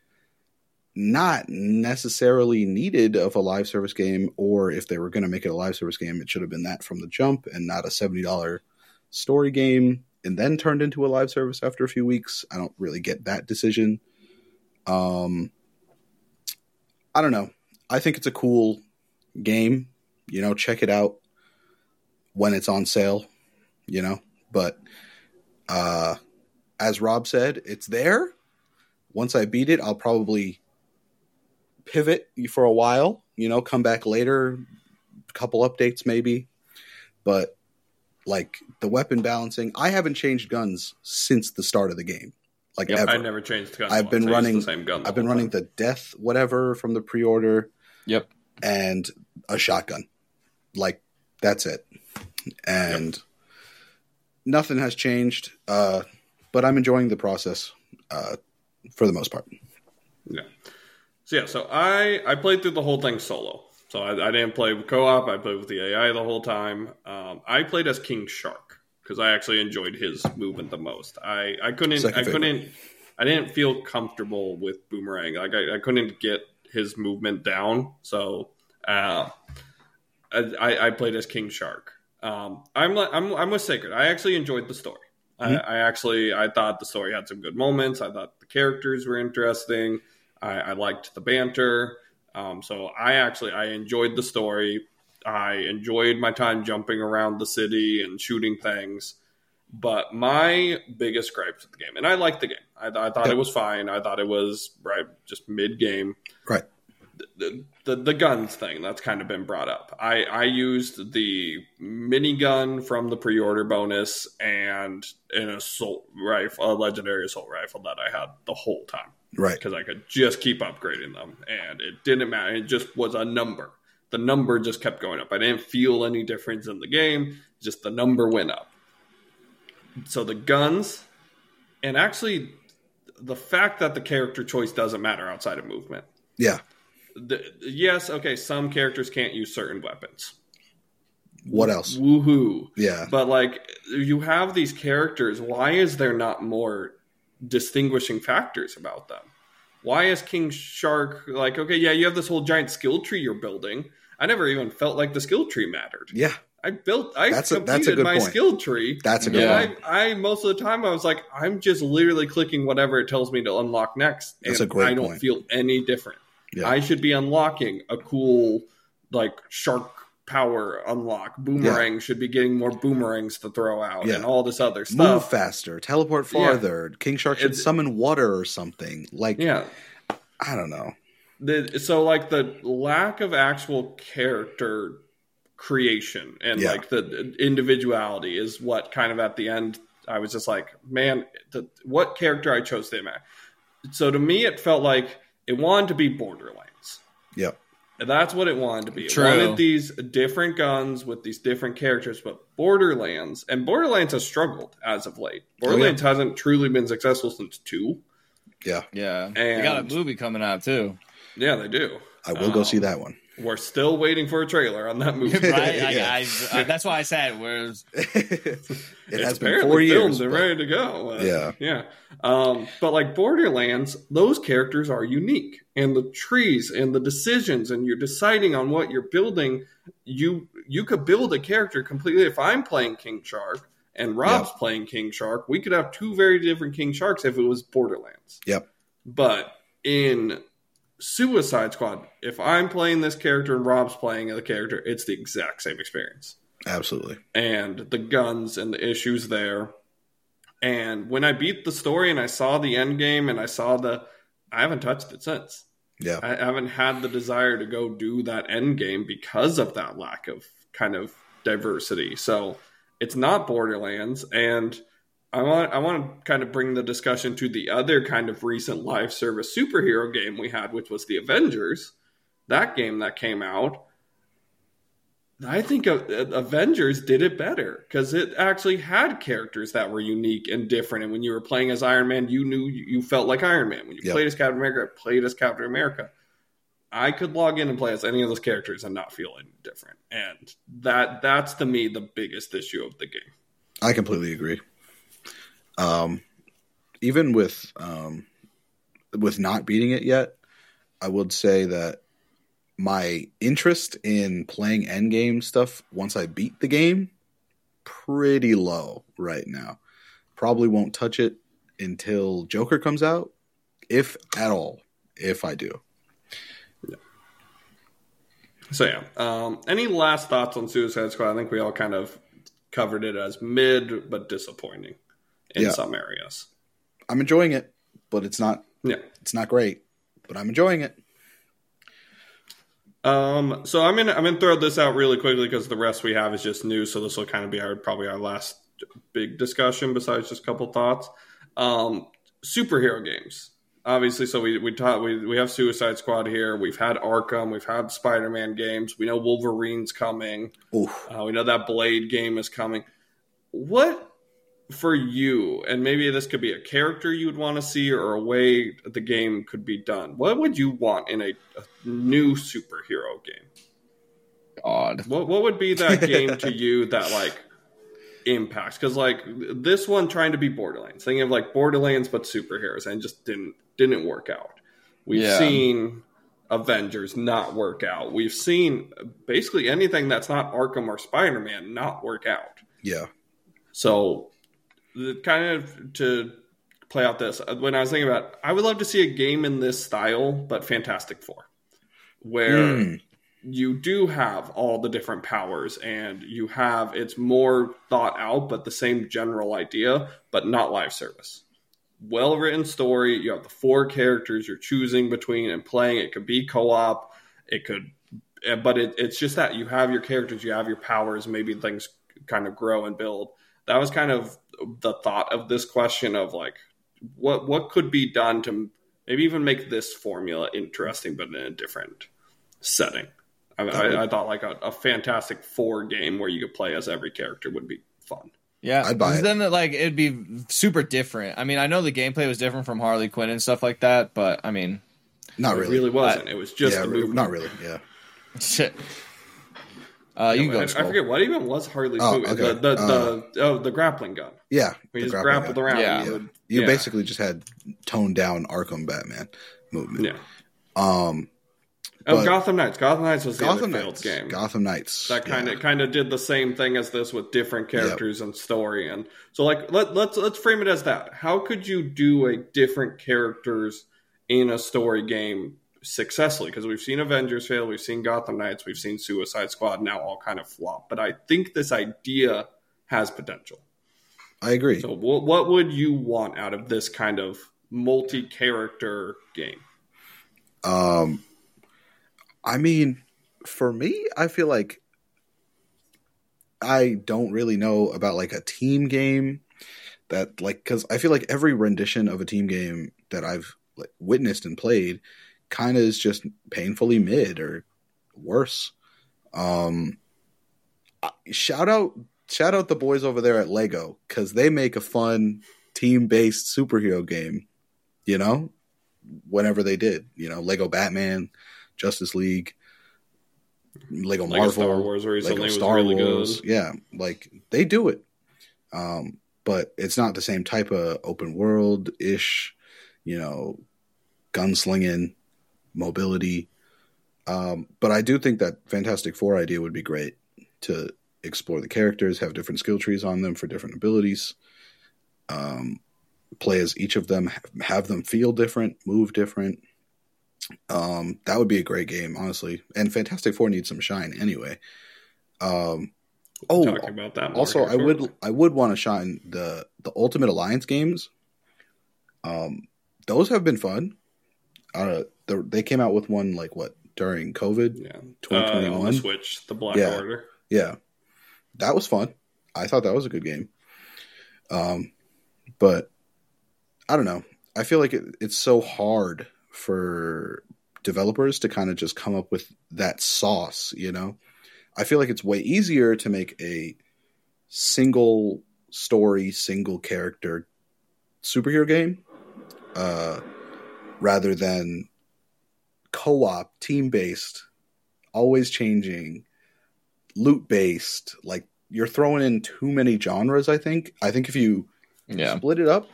Speaker 2: not necessarily needed of a live service game, or if they were going to make it a live service game, it should have been that from the jump and not a seventy dollar story game and then turned into a live service after a few weeks. I don't really get that decision. Um, I don't know. I think it's a cool game. You know, check it out when it's on sale. You know, but uh, as Rob said, it's there. Once I beat it, I'll probably pivot for a while. You know, come back later, a couple updates maybe. But like the weapon balancing, I haven't changed guns since the start of the game. Like
Speaker 1: Yep,
Speaker 2: ever.
Speaker 1: I never changed guns.
Speaker 2: I've been
Speaker 1: once. I
Speaker 2: running-
Speaker 1: the same gun. the
Speaker 2: I've been running
Speaker 1: time.
Speaker 2: the death whatever from the pre-order
Speaker 3: Yep.
Speaker 2: and a shotgun. Like that's it. And nothing has changed. Uh, but I'm enjoying the process uh, for the most part.
Speaker 1: Yeah. So yeah, so I I played through the whole thing solo. So I, I didn't play with co-op. I played with the AI the whole time. Um, I played as King Shark because I actually enjoyed his movement the most. I I couldn't
Speaker 2: Second
Speaker 1: I
Speaker 2: favorite.
Speaker 1: couldn't I didn't feel comfortable with Boomerang. Like I, I couldn't get his movement down. So uh, I, I played as King Shark. Um, I'm I'm I'm with Sacred. I actually enjoyed the story.
Speaker 2: Mhm.
Speaker 1: I, I actually I thought the story had some good moments. I thought the characters were interesting. I, I liked the banter. Um, so I actually I enjoyed the story. I enjoyed my time jumping around the city and shooting things. But my biggest gripes with the game, and I liked the game. I, I thought it was fine. I thought it was right, just mid game
Speaker 2: Right.
Speaker 1: The, the the guns thing that's kind of been brought up. I I used the minigun from the pre-order bonus and an assault rifle, a legendary assault rifle that I had the whole time
Speaker 2: Right.
Speaker 1: because I could just keep upgrading them, and it didn't matter. It just was a number. The number just kept going up. I didn't feel any difference in the game. Just the number went up. So the guns, and actually, the fact that the character choice doesn't matter outside of movement
Speaker 2: Yeah.
Speaker 1: The, yes, okay, some characters can't use certain weapons.
Speaker 2: What else?
Speaker 1: Woohoo.
Speaker 2: Yeah.
Speaker 1: But like you have these characters, why is there not more distinguishing factors about them? Why is King Shark like okay, yeah, you have this whole giant skill tree you're building. I never even felt like the skill tree mattered.
Speaker 2: Yeah.
Speaker 1: I built I
Speaker 2: That's a-
Speaker 1: completed
Speaker 2: that's a good
Speaker 1: my
Speaker 2: point.
Speaker 1: skill tree.
Speaker 2: That's a good
Speaker 3: Yeah.
Speaker 2: one.
Speaker 1: I, I most of the time I was like, I'm just literally clicking whatever it tells me to unlock next,
Speaker 2: That's a great
Speaker 1: I don't
Speaker 2: point.
Speaker 1: feel any different.
Speaker 2: Yeah.
Speaker 1: I should be unlocking a cool like shark power unlock. Boomerang should be getting more boomerangs to throw out
Speaker 2: Yeah.
Speaker 1: and all this other stuff.
Speaker 2: Move faster, teleport
Speaker 1: Yeah.
Speaker 2: farther. King Shark should
Speaker 1: It's-
Speaker 2: summon water or something. Like
Speaker 1: Yeah.
Speaker 2: I don't know.
Speaker 1: The, so like the lack of actual character creation and
Speaker 2: Yeah.
Speaker 1: like the individuality is what kind of at the end I was just like, man, the, what character I chose to imagine. So to me, it felt like it wanted to be Borderlands.
Speaker 2: Yep.
Speaker 1: And That's what it wanted to be.
Speaker 3: True.
Speaker 1: It wanted these different guns with these different characters, but Borderlands and Borderlands has struggled as of late.
Speaker 2: Oh, yeah.
Speaker 1: Borderlands hasn't truly been successful since two.
Speaker 2: Yeah.
Speaker 3: Yeah, they got a movie coming out too.
Speaker 1: Yeah, they do.
Speaker 2: I will go
Speaker 1: Um,
Speaker 2: see that one.
Speaker 1: We're still waiting for a trailer on that movie.
Speaker 3: right?
Speaker 2: Yeah.
Speaker 3: I, I, that's why I said where's
Speaker 2: it
Speaker 1: it's
Speaker 2: has been
Speaker 1: apparently
Speaker 2: four
Speaker 1: filmed
Speaker 2: years.
Speaker 1: and
Speaker 2: but-
Speaker 1: ready to go. Uh,
Speaker 2: Yeah.
Speaker 1: yeah. Um, but like Borderlands, those characters are unique, and the trees and the decisions, and you're deciding on what you're building. You you could build a character completely. If I'm playing King Shark and Rob's playing King Shark, we could have two very different King Sharks if it was Borderlands.
Speaker 2: Yep.
Speaker 1: But in Suicide Squad, if I'm playing this character and Rob's playing the character, it's the exact same experience
Speaker 2: Absolutely.
Speaker 1: and the guns and the issues there. And when I beat the story and I saw the end game and I saw the, I haven't touched it since.
Speaker 2: Yeah.
Speaker 1: I haven't had the desire to go do that end game because of that lack of kind of diversity. So it's not Borderlands, and I want I want to kind of bring the discussion to the other kind of recent live service superhero game we had, which was the Avengers. That game that came out, I think Avengers did it better because it actually had characters that were unique and different. And when you were playing as Iron Man, you knew you felt like Iron Man. When you
Speaker 2: Yep.
Speaker 1: played as Captain America, I played as Captain America. I could log in and play as any of those characters and not feel any different. And that that's to me the biggest issue of the game.
Speaker 2: I completely agree. Um, even with um, with not beating it yet, I would say that my interest in playing endgame stuff once I beat the game pretty low right now. Probably won't touch it until Joker comes out, if at all. If I do,
Speaker 1: So yeah. Um, any last thoughts on Suicide Squad? I think we all kind of covered it as mid but disappointing in
Speaker 2: Yeah.
Speaker 1: some areas.
Speaker 2: I'm enjoying it, but it's not
Speaker 1: Yeah.
Speaker 2: it's not great. But I'm enjoying it.
Speaker 1: Um, so I'm gonna I'm gonna throw this out really quickly because the rest we have is just new. So this will kind of be our probably our last big discussion besides just a couple thoughts. Um, superhero games, obviously. So we we taught we we have Suicide Squad here. We've had Arkham. We've had Spider Man games. We know Wolverine's coming. Uh, we know that Blade game is coming. What for you, and maybe this could be a character you would want to see or a way the game could be done. What would you want in a, a new superhero game?
Speaker 3: God.
Speaker 1: What what would be that game to you that like impacts? Because like this one trying to be Borderlands, thinking of like Borderlands but superheroes, and just didn't didn't work out. We've
Speaker 3: Yeah.
Speaker 1: seen Avengers not work out. We've seen basically anything that's not Arkham or Spider Man not work out.
Speaker 2: Yeah.
Speaker 1: So, kind of to play out this, uh, when I was thinking about, I would love to see a game in this style, but Fantastic Four, where
Speaker 2: Mm.
Speaker 1: you do have all the different powers and you have it's more thought out, but the same general idea, but not live service. Well written story. You have the four characters you're choosing between and playing. It could be co op. It could, eh, but it, it's just that you have your characters, you have your powers. Maybe things kind of grow and build. That was kind of the thought of this question of like, what what could be done to maybe even make this formula interesting, but in a different setting. I, I, I thought like a, a Fantastic Four game where you could play as every character would be fun.
Speaker 3: Yeah,
Speaker 2: I'd buy
Speaker 3: 'cause
Speaker 2: it.
Speaker 3: Then like it'd be super different. I mean, I know the gameplay was different from Harley Quinn and stuff like that, but I mean,
Speaker 2: Not
Speaker 1: It
Speaker 2: really.
Speaker 1: really wasn't. It was just
Speaker 2: yeah,
Speaker 1: the movie.
Speaker 2: not really. Yeah.
Speaker 3: shit. Uh, you can
Speaker 1: I,
Speaker 3: go.
Speaker 1: I
Speaker 3: Skull.
Speaker 1: forget what even was Harley's
Speaker 2: Oh,
Speaker 1: movie.
Speaker 2: okay.
Speaker 1: The the,
Speaker 2: Uh,
Speaker 1: the oh the grappling gun.
Speaker 2: Yeah.
Speaker 1: We
Speaker 2: the
Speaker 1: just
Speaker 2: grappling
Speaker 1: grappled
Speaker 2: gun.
Speaker 1: around.
Speaker 3: Yeah.
Speaker 1: You would-
Speaker 2: You
Speaker 1: yeah.
Speaker 2: basically just had toned down Arkham Batman movement.
Speaker 1: yeah.
Speaker 2: Um,
Speaker 1: Oh, Gotham Knights. Gotham Knights was the
Speaker 2: Gotham
Speaker 1: other
Speaker 2: Knights.
Speaker 1: game.
Speaker 2: Gotham Knights.
Speaker 1: that kind
Speaker 2: yeah.
Speaker 1: of kind of did the same thing as this with different characters and story and so like let, let's let's frame it as that how could you do a different characters in a story game successfully because we've seen Avengers fail, we've seen Gotham Knights, we've seen Suicide Squad now all kind of flop. But I think this idea has potential.
Speaker 2: I agree.
Speaker 1: So, what, what would you want out of this kind of multi-character game?
Speaker 2: Um, I mean, for me, I feel like I don't really know about like a team game that like because I feel like every rendition of a team game that I've like witnessed and played kind of is just painfully mid or worse. Um, shout out shout out the boys over there at Lego because they make a fun team based superhero game. You know, whenever they did, you know, Lego Batman, Justice League, Lego,
Speaker 1: Lego
Speaker 2: Marvel,
Speaker 1: Star Wars recently
Speaker 2: Lego
Speaker 1: was
Speaker 2: Star
Speaker 1: really
Speaker 2: Wars.
Speaker 1: good.
Speaker 2: Yeah, like they do it. Um, but it's not the same type of open world ish, you know, gunslinging, mobility. Um, but I do think that Fantastic Four idea would be great to explore the characters, have different skill trees on them for different abilities, um, play as each of them, have them feel different, move different. Um, that would be a great game, honestly. And Fantastic Four needs some shine anyway. Um, oh,
Speaker 1: Talking about that.
Speaker 2: also, I would. I would want to shine the the Ultimate Alliance games. Um, those have been fun. Uh, the, they came out with one like what during COVID,
Speaker 1: yeah, uh,
Speaker 2: 2021.
Speaker 1: Switch, the Black
Speaker 2: Yeah.
Speaker 1: Order.
Speaker 2: Yeah, that was fun. I thought that was a good game. Um, but I don't know. I feel like it, it's so hard for developers to kind of just come up with that sauce. You know, I feel like it's way easier to make a single story, single character superhero game, uh, rather than co-op, team based, always changing loot based like you're throwing in too many genres i think i think if you
Speaker 3: Yeah.
Speaker 2: split it up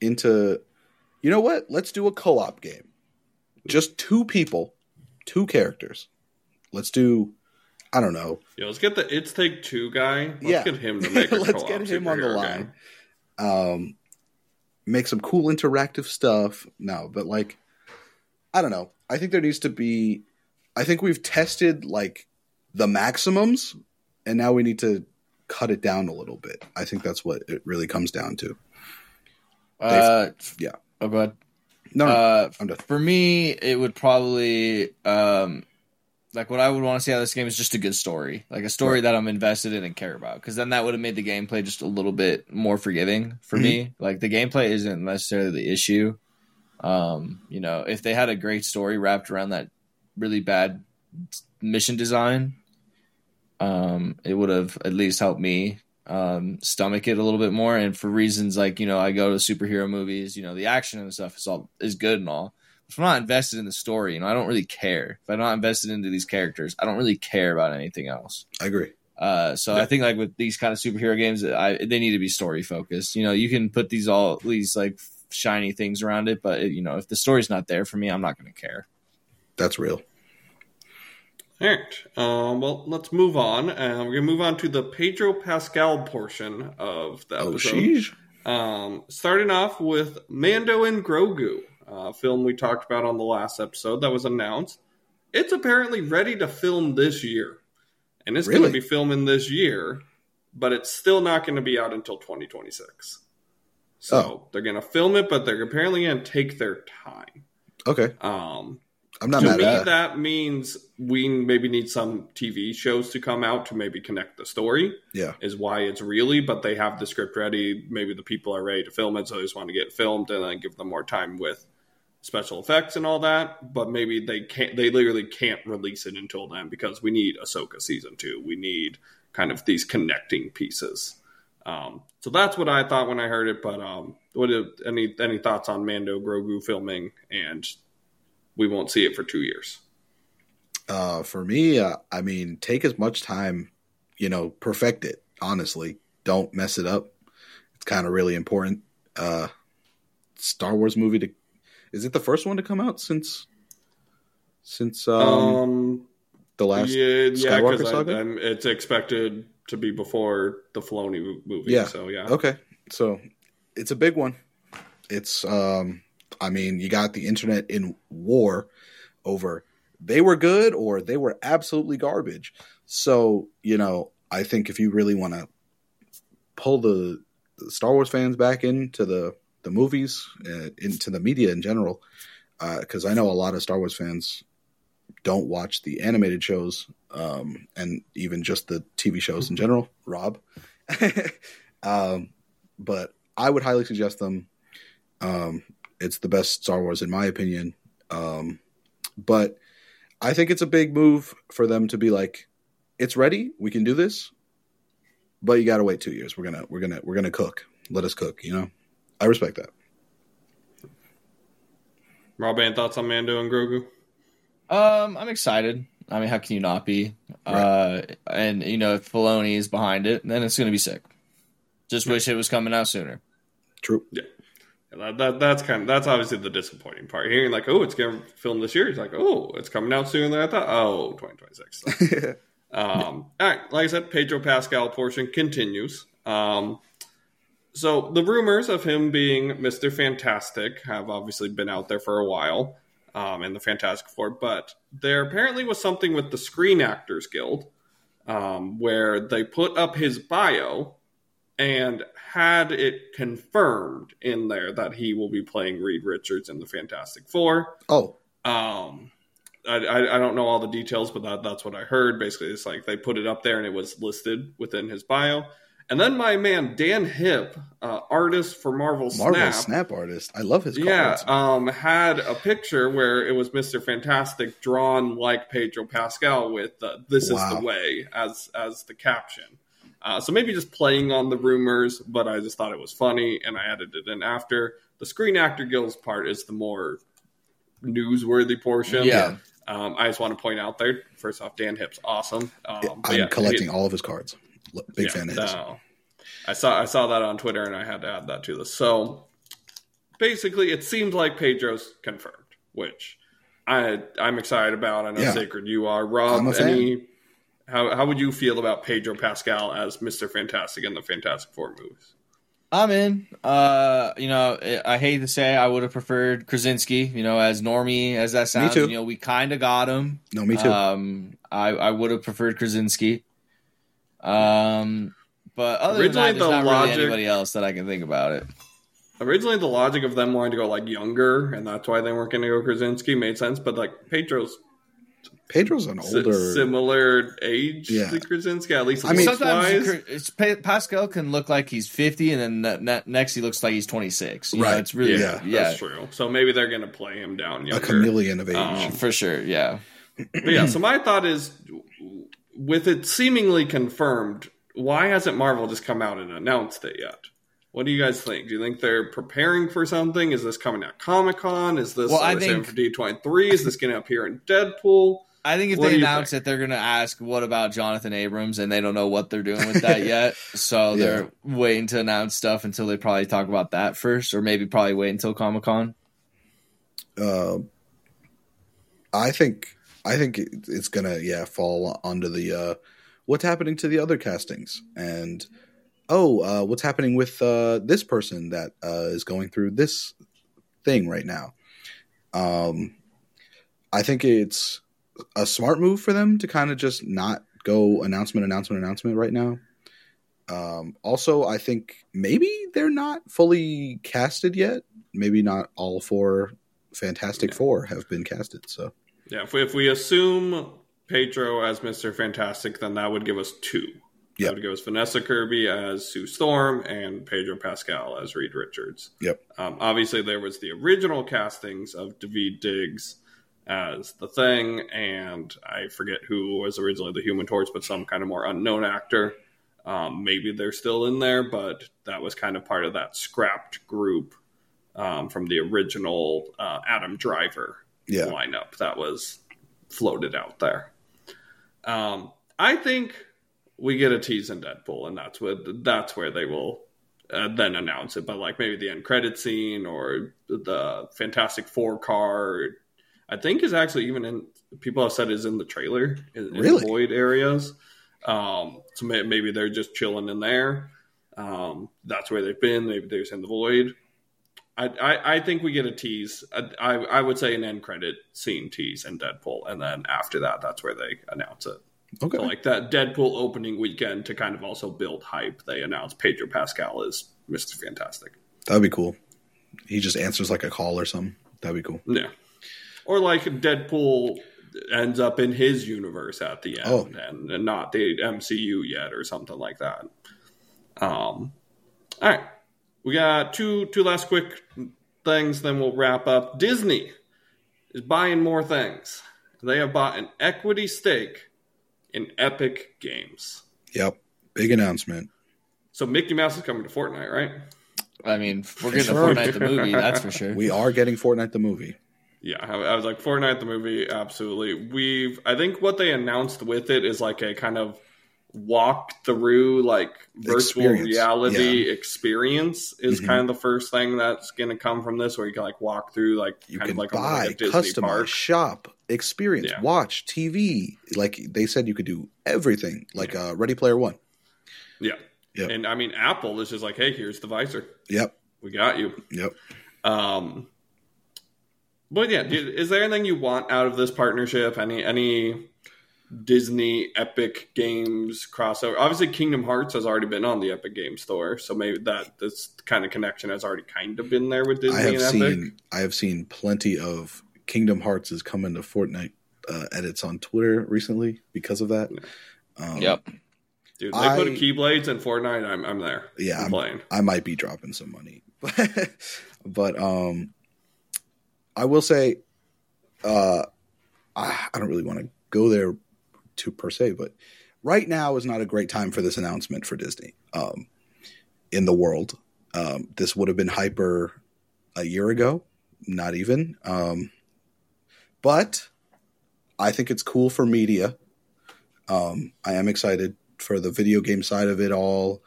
Speaker 2: into you know what let's do a co-op game just two people two characters let's do i don't know
Speaker 1: Yeah, let's get the It's Take Two guy. Let's
Speaker 2: Yeah.
Speaker 1: get him to make a
Speaker 2: Let's
Speaker 1: co-op
Speaker 2: get him on the line.
Speaker 1: game.
Speaker 2: um make some cool interactive stuff no but like i don't know i think there needs to be i think we've tested like the maximums and now we need to cut it down a little bit i think that's what it really comes down to
Speaker 3: Uh,
Speaker 2: yeah.
Speaker 3: Oh, go ahead.
Speaker 2: no,
Speaker 3: Uh, for me, it would probably um, like what I would want to see out of this game is just a good story, like a story
Speaker 2: Right.
Speaker 3: that I'm invested in and care about. Because then that would have made the gameplay just a little bit more forgiving for me.
Speaker 2: Mm-hmm.
Speaker 3: Like the gameplay isn't necessarily the issue. Um, you know, if they had a great story wrapped around that really bad mission design, um, it would have at least helped me um, stomach it a little bit more. And for reasons like you know, I go to superhero movies. You know, the action and stuff is all is good and all. If I'm not invested in the story, you know, I don't really care. If I'm not invested into these characters, I don't really care about anything else.
Speaker 2: i agree
Speaker 3: Uh, so
Speaker 1: Yeah.
Speaker 3: I think like with these kind of superhero games, I, they need to be story focused. You know, you can put these all these like shiny things around it, but you know, if the story's not there for me, I'm not going to care.
Speaker 2: that's real
Speaker 1: All right. Um, well, let's move on. Uh, we're gonna move on to the Pedro Pascal portion of the
Speaker 2: oh
Speaker 1: episode.
Speaker 2: sheesh
Speaker 1: Um, starting off with Mando and Grogu, uh, film we talked about on the last episode that was announced. It's apparently ready to film this year, and it's going to be filming this year, but it's still not going to be out until 2026. So
Speaker 2: Oh.
Speaker 1: they're going to film it, but they're apparently to take their time.
Speaker 2: okay
Speaker 1: Um,
Speaker 2: i'm not
Speaker 1: to
Speaker 2: mad
Speaker 1: me,
Speaker 2: at that
Speaker 1: that means we maybe need some TV shows to come out to maybe connect the story.
Speaker 2: yeah
Speaker 1: Is why it's really, but they have the script ready. Maybe the people are ready to film it, so they just want to get filmed and then give them more time with special effects and all that. But maybe they can't. They literally can't release it until then because we need Ahsoka season two. We need kind of these connecting pieces. Um, so that's what I thought when I heard it. But um, what any any thoughts on Mando Grogu filming and we won't see it for two years.
Speaker 2: Uh, for me, uh, I mean, take as much time, you know, perfect it. Honestly, don't mess it up. It's kind of really important. Uh, Star Wars movie to is it the first one to come out since since um,
Speaker 1: Um,
Speaker 2: the last?
Speaker 1: yeah, yeah,
Speaker 2: Skywalker
Speaker 1: because
Speaker 2: saga?
Speaker 1: it's expected to be before the Filoni movie.
Speaker 2: Yeah.
Speaker 1: So yeah,
Speaker 2: Okay, so it's a big one. It's um, I mean, you got the internet in war over they were good or they were absolutely garbage. So, you know, I think if you really want to pull the, the, Star Wars fans back into the, the movies, uh, into the media in general, because uh, I know a lot of Star Wars fans don't watch the animated shows um, and even just the TV shows in general, Rob. um, but I would highly suggest them. Um, it's the best Star Wars in my opinion. Um, but I think it's a big move for them to be like, it's ready, we can do this, but you got to wait two years. We're gonna we're gonna we're gonna cook. Let us cook. You know, I respect that.
Speaker 1: Rob, any thoughts on Mando and Grogu?
Speaker 3: Um, I'm excited. I mean, how can you not be? Right. Uh, and you know, if Filoni is behind it, then it's gonna be sick. Just wish it was coming out sooner.
Speaker 2: True.
Speaker 1: Yeah. That, that, that's kind of that's obviously the disappointing part. Hearing like, oh, it's getting filmed this year. He's like, oh, it's coming out sooner than I thought. Oh, 2026. um, all right, like I said, Pedro Pascal portion continues. Um, so the rumors of him being Mr. Fantastic have obviously been out there for a while, um, in the Fantastic Four, but there apparently was something with the Screen Actors Guild, um, where they put up his bio and had it confirmed in there that he will be playing Reed Richards in the Fantastic Four.
Speaker 2: Oh,
Speaker 1: um, I, I, I don't know all the details, but that, that's what I heard. Basically, it's like they put it up there and it was listed within his bio. And then my man Dan Hipp, uh, artist for Marvel,
Speaker 2: Marvel
Speaker 1: Snap,
Speaker 2: Snap artist, I love his.
Speaker 1: Yeah, um, had a picture where it was Mister Fantastic drawn like Pedro Pascal with uh, "This wow. is the way" as as the caption. Uh, so maybe just playing on the rumors, but I just thought it was funny and I added it in after. The Screen Actor Guild's part is the more newsworthy portion.
Speaker 3: Yeah.
Speaker 1: Um, I just want to point out there, first off, Dan Hipp's awesome. Um,
Speaker 2: I'm yeah, collecting all of his cards. Big yeah, fan of his.
Speaker 1: No. I saw I saw that on Twitter and I had to add that to this. So basically, it seems like Pedro's confirmed, which I I'm excited about. I know yeah. Sacred you are. Rob, any how how would you feel about Pedro Pascal as Mister Fantastic in the Fantastic Four movies?
Speaker 3: I'm in. Uh, you know, I hate to say I would have preferred Krasinski. You know, as normie as that sounds, you know, we kind of got him.
Speaker 2: No, me too.
Speaker 3: Um, I I would have preferred Krasinski. Um, but other originally than that, there's the not logic, really anybody else that I can think about it.
Speaker 1: Originally, the logic of them wanting to go like younger, and that's why they weren't going to go Krasinski made sense. But like Pedro's
Speaker 2: Pedro's an older, S-
Speaker 1: similar age yeah. to Krasinski, at least.
Speaker 3: I mean, sometimes it's Pascal can look like he's fifty, and then next he looks like he's twenty six. right, know, it's really
Speaker 1: yeah, yeah, that's true. So maybe they're going to play him down younger.
Speaker 2: a chameleon of age
Speaker 3: um, for sure. Yeah,
Speaker 1: but yeah. So my thought is, with it seemingly confirmed, why hasn't Marvel just come out and announced it yet? What do you guys think? Do you think they're preparing for something? Is this coming at Comic Con? Is this well, I think, for D twenty three? Is this going to appear in Deadpool?
Speaker 3: I think if what they announce it, they're going to ask, "What about Jonathan Abrams?" And they don't know what they're doing with that yet, so yeah. they're waiting to announce stuff until they probably talk about that first, or maybe probably wait until Comic Con.
Speaker 2: Uh, I think I think it's gonna yeah fall under the uh, what's happening to the other castings and oh uh, what's happening with uh, this person that uh, is going through this thing right now. Um, I think it's a smart move for them to kind of just not go announcement, announcement, announcement right now. Um, also, I think maybe they're not fully casted yet. Maybe not all four Fantastic yeah. Four have been casted. So
Speaker 1: yeah, if we, if we assume Pedro as Mister Fantastic, then that would give us two. That would give us Vanessa Kirby as Sue Storm and Pedro Pascal as Reed Richards.
Speaker 2: Yep.
Speaker 1: Um, obviously, there was the original castings of Daveed Diggs as the thing, and I forget who was originally the Human Torch, but some kind of more unknown actor. Um, maybe they're still in there, but that was kind of part of that scrapped group um, from the original uh, Adam Driver yeah. lineup that was floated out there. Um, I think we get a tease in Deadpool, and that's what that's where they will uh, then announce it. But like maybe the end credit scene or the Fantastic Four card, I think is actually even in people have said is in the trailer in, really? in void areas. Um, so maybe they're just chilling in there. Um, that's where they've been. Maybe they're in the void. I, I, I think we get a tease. I, I, I would say an end credit scene tease in Deadpool, and then after that, that's where they announce it.
Speaker 2: Okay.
Speaker 1: So like that Deadpool opening weekend to kind of also build hype. They announce Pedro Pascal is Mister Fantastic.
Speaker 2: That'd be cool. He just answers like a call or something. That'd be cool.
Speaker 1: Yeah, or like Deadpool ends up in his universe at the end,
Speaker 2: Oh.
Speaker 1: and, and not the MCU yet, or something like that. Um, all right, we got two two last quick things, then we'll wrap up. Disney is buying more things. They have bought an equity stake in Epic Games.
Speaker 2: Yep. Big announcement.
Speaker 1: So Mickey Mouse is coming to Fortnite, right?
Speaker 3: I mean, we're getting
Speaker 2: Sure.
Speaker 3: Fortnite the movie, that's for sure.
Speaker 2: We are getting Fortnite the movie.
Speaker 1: Yeah, I I was like Fortnite the movie, absolutely. We've I think what they announced with it is like a kind of walk through like virtual
Speaker 2: Experience,
Speaker 1: reality experience is
Speaker 2: Mhm.
Speaker 1: kind of the first thing that's going to come from this where you can like walk through like
Speaker 2: You
Speaker 1: kind
Speaker 2: can
Speaker 1: of like
Speaker 2: buy,
Speaker 1: like a Disney
Speaker 2: customize,
Speaker 1: park.
Speaker 2: shop, experience,
Speaker 1: Yeah.
Speaker 2: watch, TV. Like they said, you could do everything. Like uh, Ready Player One.
Speaker 1: Yeah.
Speaker 2: Yep.
Speaker 1: And I mean Apple is just like, "Hey, here's the visor.
Speaker 2: Yep.
Speaker 1: We got you."
Speaker 2: Yep.
Speaker 1: Um, but yeah, dude, is there anything you want out of this partnership? Any any Disney Epic Games crossover? Obviously, Kingdom Hearts has already been on the Epic Games Store, so maybe that this kind of connection has already kind of been there with Disney
Speaker 2: I have
Speaker 1: and Epic.
Speaker 2: seen. I have seen plenty of Kingdom Hearts is coming to Fortnite uh, edits on Twitter recently because of that. Um,
Speaker 3: Yep.
Speaker 1: Dude, they put
Speaker 2: I-
Speaker 1: Keyblades in Fortnite. I'm I'm there.
Speaker 2: Yeah,
Speaker 1: I'm,
Speaker 2: I'm-
Speaker 1: playing.
Speaker 2: I might be dropping some money, but um, I will say, uh, I, I don't really want to go there to per se, but right now is not a great time for this announcement for Disney. Um, in the world, um, this would have been hyper a year ago, not even. Um, but I think it's cool for media. Um, I am excited for the video game side of it all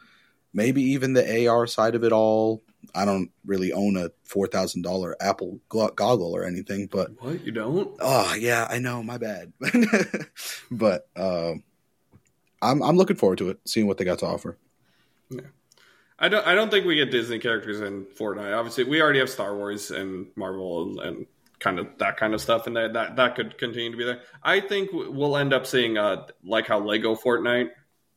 Speaker 2: maybe even the AR side of it all. I don't really own a four thousand dollar Apple goggle or anything, but
Speaker 1: What you don't?
Speaker 2: oh yeah, I know, my bad. but um, I'm I'm looking forward to it, seeing what they got to offer.
Speaker 1: Yeah, I don't. I don't think we get Disney characters in Fortnite. Obviously, we already have Star Wars and Marvel and, and kind of that kind of stuff, and that that that could continue to be there. I think we'll end up seeing uh like how Lego Fortnite.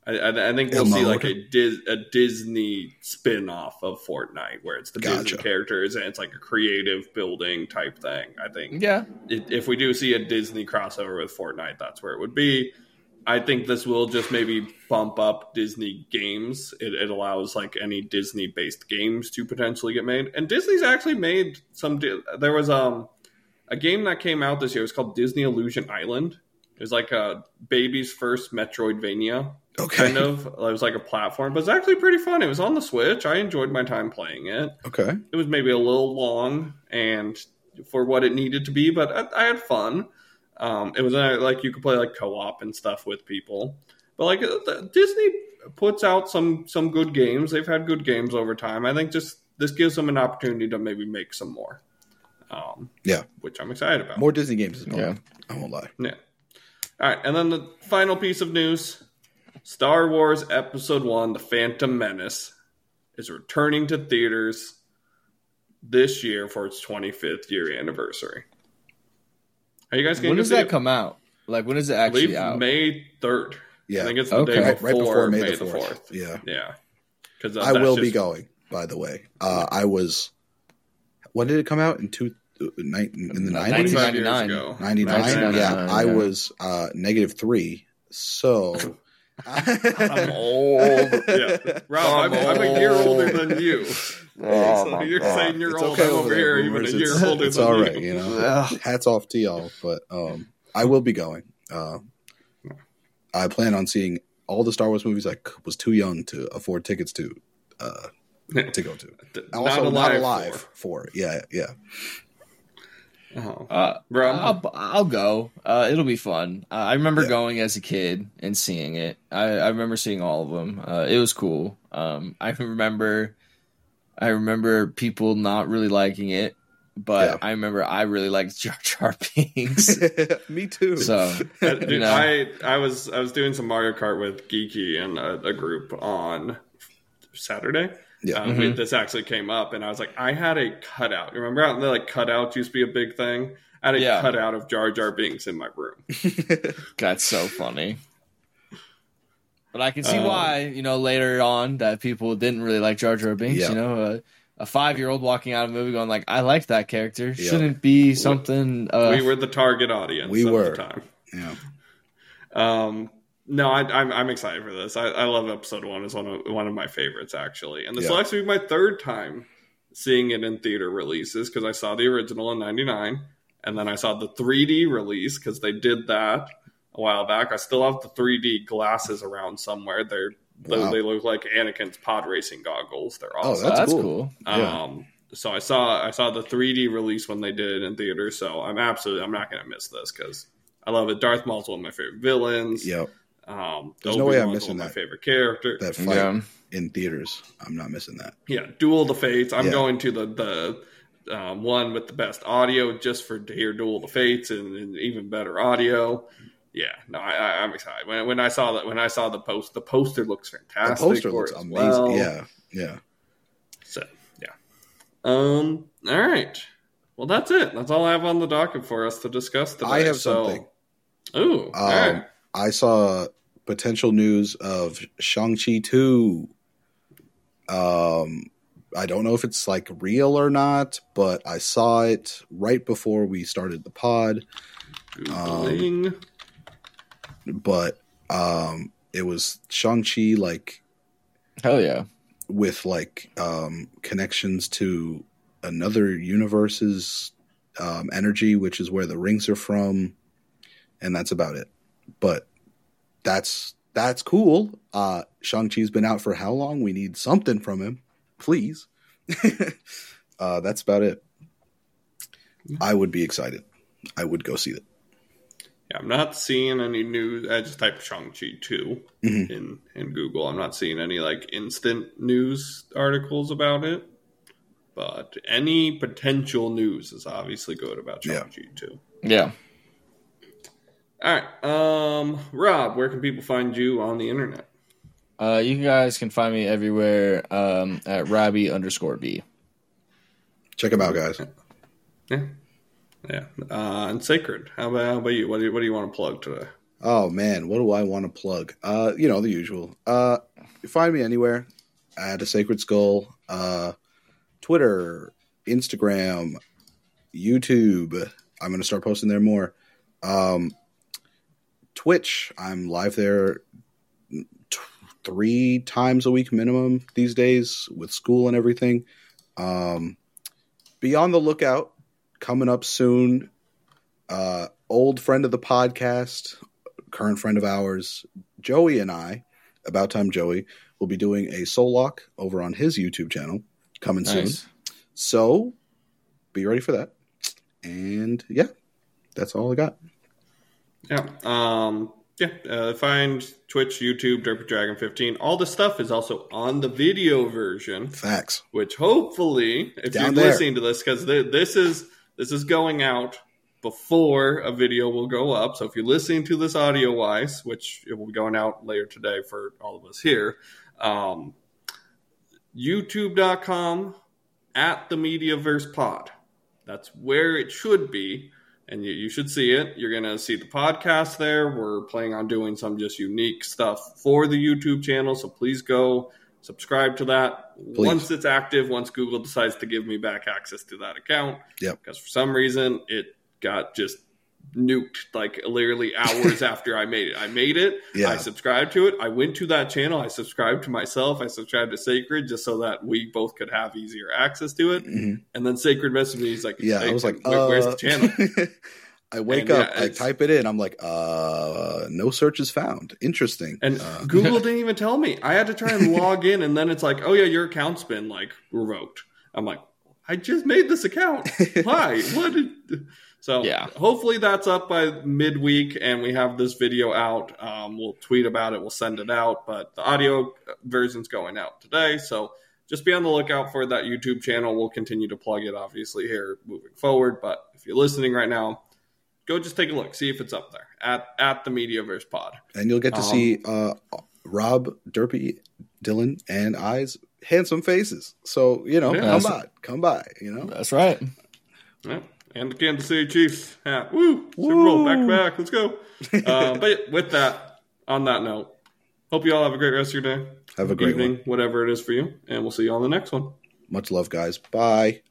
Speaker 1: I, I, I think we'll see like a Dis, a Disney spin off of Fortnite where it's the
Speaker 2: Gotcha.
Speaker 1: Disney characters and it's like a creative building type thing. I think
Speaker 3: Yeah.
Speaker 1: if if we do see a Disney crossover with Fortnite, that's where it would be. I think this will just maybe bump up Disney games. It, it allows like any Disney based games to potentially get made, and Disney's actually made some. There was um a game that came out this year. It was called Disney Illusion Island. It was like a baby's first Metroidvania
Speaker 2: Okay,
Speaker 1: kind of. It was like a platform, but it's actually pretty fun. It was on the Switch. I enjoyed my time playing it
Speaker 2: okay,
Speaker 1: it was maybe a little long and for what it needed to be, but I, I had fun. Um, it was uh, like you could play like co-op and stuff with people, but like the- Disney puts out some some good games. They've had good games over time. I think just this gives them an opportunity to maybe make some more. Um,
Speaker 2: Yeah.
Speaker 1: which I'm excited about.
Speaker 2: more Disney games
Speaker 3: Yeah.
Speaker 2: I won't lie.
Speaker 1: Yeah. All right, and then the final piece of news: Star Wars Episode One: The Phantom Menace is returning to theaters this year for its 25th year anniversary. Are you guys going
Speaker 3: When does
Speaker 1: see
Speaker 3: that
Speaker 1: it?
Speaker 3: come out? Like when is it
Speaker 1: I
Speaker 3: actually
Speaker 1: believe
Speaker 3: out?
Speaker 1: May 3rd.
Speaker 2: Yeah,
Speaker 1: I think it's the
Speaker 3: Okay.
Speaker 1: day
Speaker 2: right,
Speaker 1: before,
Speaker 2: right before May,
Speaker 1: May
Speaker 2: the
Speaker 1: the
Speaker 2: 4th.
Speaker 1: 4th.
Speaker 2: Yeah,
Speaker 1: Yeah, because
Speaker 2: I will be going. By the way, uh, I was. When did it come out in two? uh, In the nineties,
Speaker 3: 1999.
Speaker 2: ninety nine.
Speaker 3: 1999,
Speaker 2: Yeah, I was uh, negative three. So
Speaker 3: I'm old.
Speaker 1: Yeah, Rob, I'm, I'm a year older than you.
Speaker 3: Oh,
Speaker 1: so you're saying you're
Speaker 2: It's
Speaker 1: old.
Speaker 2: okay
Speaker 1: I'm
Speaker 2: over
Speaker 1: over here even a
Speaker 2: boomers.
Speaker 1: year
Speaker 2: It's-
Speaker 1: older
Speaker 2: it's
Speaker 1: than
Speaker 2: all
Speaker 1: you.
Speaker 2: right, you know. Hats off to y'all, but um, I will be going. Uh, I plan on seeing all the Star Wars movies I was too young to afford tickets to uh, to go to. I also, not alive, for. Yeah, yeah.
Speaker 1: Oh.
Speaker 3: Uh,
Speaker 1: Bro,
Speaker 3: I'll, I'll go. Uh, it'll be fun. Uh, I remember
Speaker 2: Yeah.
Speaker 3: going as a kid and seeing it. I, I remember seeing all of them. Uh, it was cool. Um, I remember, I remember people not really liking it, but
Speaker 2: Yeah.
Speaker 3: I remember I really liked Jar Jar Binks.
Speaker 2: Me too.
Speaker 3: so
Speaker 1: Uh,
Speaker 3: you know.
Speaker 1: I I was I was doing some Mario Kart with Geeky and a, a group on Saturday,
Speaker 2: Yeah.
Speaker 1: um, we- this actually came up, and I was like, I had a cutout. Remember how the like cutouts used to be a big thing? I had a
Speaker 3: Yeah.
Speaker 1: cutout of Jar Jar Binks in my room.
Speaker 3: That's so funny. But I can see
Speaker 1: Um,
Speaker 3: why, you know, later on that people didn't really like Jar Jar Binks.
Speaker 2: Yeah.
Speaker 3: You know, uh, a five year old walking out of a movie going like, "I like that character."
Speaker 2: Yeah.
Speaker 3: Shouldn't be something. Uh,
Speaker 1: we were the target audience.
Speaker 2: we
Speaker 1: at
Speaker 2: were.
Speaker 1: the time.
Speaker 2: yeah.
Speaker 1: Um, no, I, I'm I'm excited for this. I, I love episode one. It's one of one of my favorites actually, and this
Speaker 2: Yeah.
Speaker 1: will actually be my third time seeing it in theater releases because I saw the original in '99, and then I saw the 3D release because they did that a while back. I still have the 3D glasses around somewhere. They're they-
Speaker 2: Wow.
Speaker 1: they look like Anakin's pod racing goggles. They're
Speaker 2: Oh,
Speaker 1: awesome.
Speaker 3: that's,
Speaker 2: That's
Speaker 3: cool.
Speaker 2: cool. Yeah.
Speaker 1: Um, so I saw I saw the 3D release when they did it in theater. So I'm absolutely I'm not going to miss this because I love it. Darth Maul's one of my favorite villains.
Speaker 2: Yep.
Speaker 1: Um,
Speaker 2: There's no way I'm missing
Speaker 1: one of my
Speaker 2: that.
Speaker 1: favorite character.
Speaker 2: That fight
Speaker 3: Yeah.
Speaker 2: in theaters. I'm not missing that.
Speaker 1: Yeah, Duel of the Fates. I'm
Speaker 2: Yeah.
Speaker 1: going to the the um, one with the best audio just for to hear Duel of the Fates and, and even better audio. Yeah, no, I, I, I'm excited. When, when I saw that, when I saw the post, the poster looks fantastic.
Speaker 2: The
Speaker 1: poster
Speaker 2: looks amazing.
Speaker 1: well.
Speaker 2: Yeah. Yeah.
Speaker 1: So yeah. Um. All right. Well, that's it. That's all I have on the docket for us to discuss today.
Speaker 2: I have
Speaker 1: So-
Speaker 2: something.
Speaker 1: Ooh. all right.
Speaker 2: Um, I saw potential news of Shang-Chi 2. Um, I don't know if it's like real or not, but I saw it right before we started the pod.
Speaker 1: Googling.
Speaker 2: But um, it was Shang-Chi like
Speaker 3: Hell yeah.
Speaker 2: with like um, connections to another universe's um, energy, which is where the rings are from, and that's about it. But that's that's cool. Uh, Shang Chi's been out for how long? We need something from him, please. uh, that's about it. I would be excited. I would go see it.
Speaker 1: Yeah, I'm not seeing any news. I just typed Shang-Chi 2
Speaker 2: Mhm.
Speaker 1: in, in Google. I'm not seeing any like instant news articles about it. But any potential news is obviously good about Shang-Chi 2.
Speaker 3: Yeah.
Speaker 1: All right. Um, Rob, where can people find you on the internet?
Speaker 3: Uh, you guys can find me everywhere um, at Rhabby underscore V.
Speaker 2: Check him out, guys.
Speaker 1: Yeah. Yeah. Uh, and Sacred, how about, how about you? What do you, what do you want to plug today?
Speaker 2: Oh man, what do I want to plug? Uh, you know the usual. Uh, you find me anywhere at a Sacred Skull. Uh, Twitter, Instagram, YouTube. I'm gonna start posting there more. Um, Twitch. I'm live there t- three times a week minimum these days with school and everything. Um, be on the lookout. Coming up soon. Uh, old friend of the podcast, current friend of ours, Joey and I, about time Joey, will be doing a soul lock over on his YouTube channel coming soon. So be ready for that. And yeah, that's all I got.
Speaker 1: Yeah. Um, yeah. Uh, find Twitch, YouTube, Derpy Dragon 15. All the stuff is also on the video version,
Speaker 2: Facts.
Speaker 1: which hopefully, if
Speaker 2: Down
Speaker 1: you're
Speaker 2: there.
Speaker 1: listening to this, because th- this is this is going out before a video will go up. So if you're listening to this audio wise, which it will be going out later today for all of us here, um, YouTube.com at the Mediaverse Pod. That's where it should be and you, you should see it. You're going to see the podcast there. We're planning on doing some just unique stuff for the YouTube channel, so please go subscribe to that
Speaker 2: Please.
Speaker 1: once it's active. Once Google decides to give me back access to that account,
Speaker 2: Yep.
Speaker 1: because for some reason it got just nuked like literally hours after I made it. I made it.
Speaker 2: Yeah.
Speaker 1: I subscribed to it. I went to that channel. I subscribed to myself. I subscribed to Sacred just so that we both could have easier access to it.
Speaker 2: Mhm.
Speaker 1: And then Sacred messaged me. He's like,
Speaker 2: Yeah,
Speaker 1: "Hey,
Speaker 2: I was like,
Speaker 1: where- where's
Speaker 2: uh,
Speaker 1: the channel?"
Speaker 2: I wake
Speaker 1: And, yeah,
Speaker 2: up, I type it in. I'm like, uh, no search is found. Interesting.
Speaker 1: And
Speaker 2: uh,
Speaker 1: Google didn't even tell me. I had to try and log in, and then it's like, "Oh yeah, your account's been like revoked." I'm like, "I just made this account. Why? what?" Did... So
Speaker 3: Yeah.
Speaker 1: hopefully that's up by midweek, and we have this video out. Um, we'll tweet about it. We'll send it out, but the audio version's going out today. So just be on the lookout for that YouTube channel. We'll continue to plug it, obviously, here moving forward. But if you're listening right now, go just take a look, see if it's up there at at the Mediaverse Pod.
Speaker 2: and you'll get to
Speaker 1: Um,
Speaker 2: see uh, Rob, Derpy, Dylan, and I's handsome faces. So you know,
Speaker 1: Yeah,
Speaker 2: come by, come by. You know,
Speaker 3: That's right.
Speaker 1: Yeah. And the Kansas City Chiefs hat. Woo! Super Bowl back to back. Let's go. Uh, but with that, on that note, hope you all have a great rest of your day,
Speaker 2: have a great
Speaker 1: evening,
Speaker 2: one.
Speaker 1: whatever it is for you, and we'll see you on the next one.
Speaker 2: Much love, guys. Bye.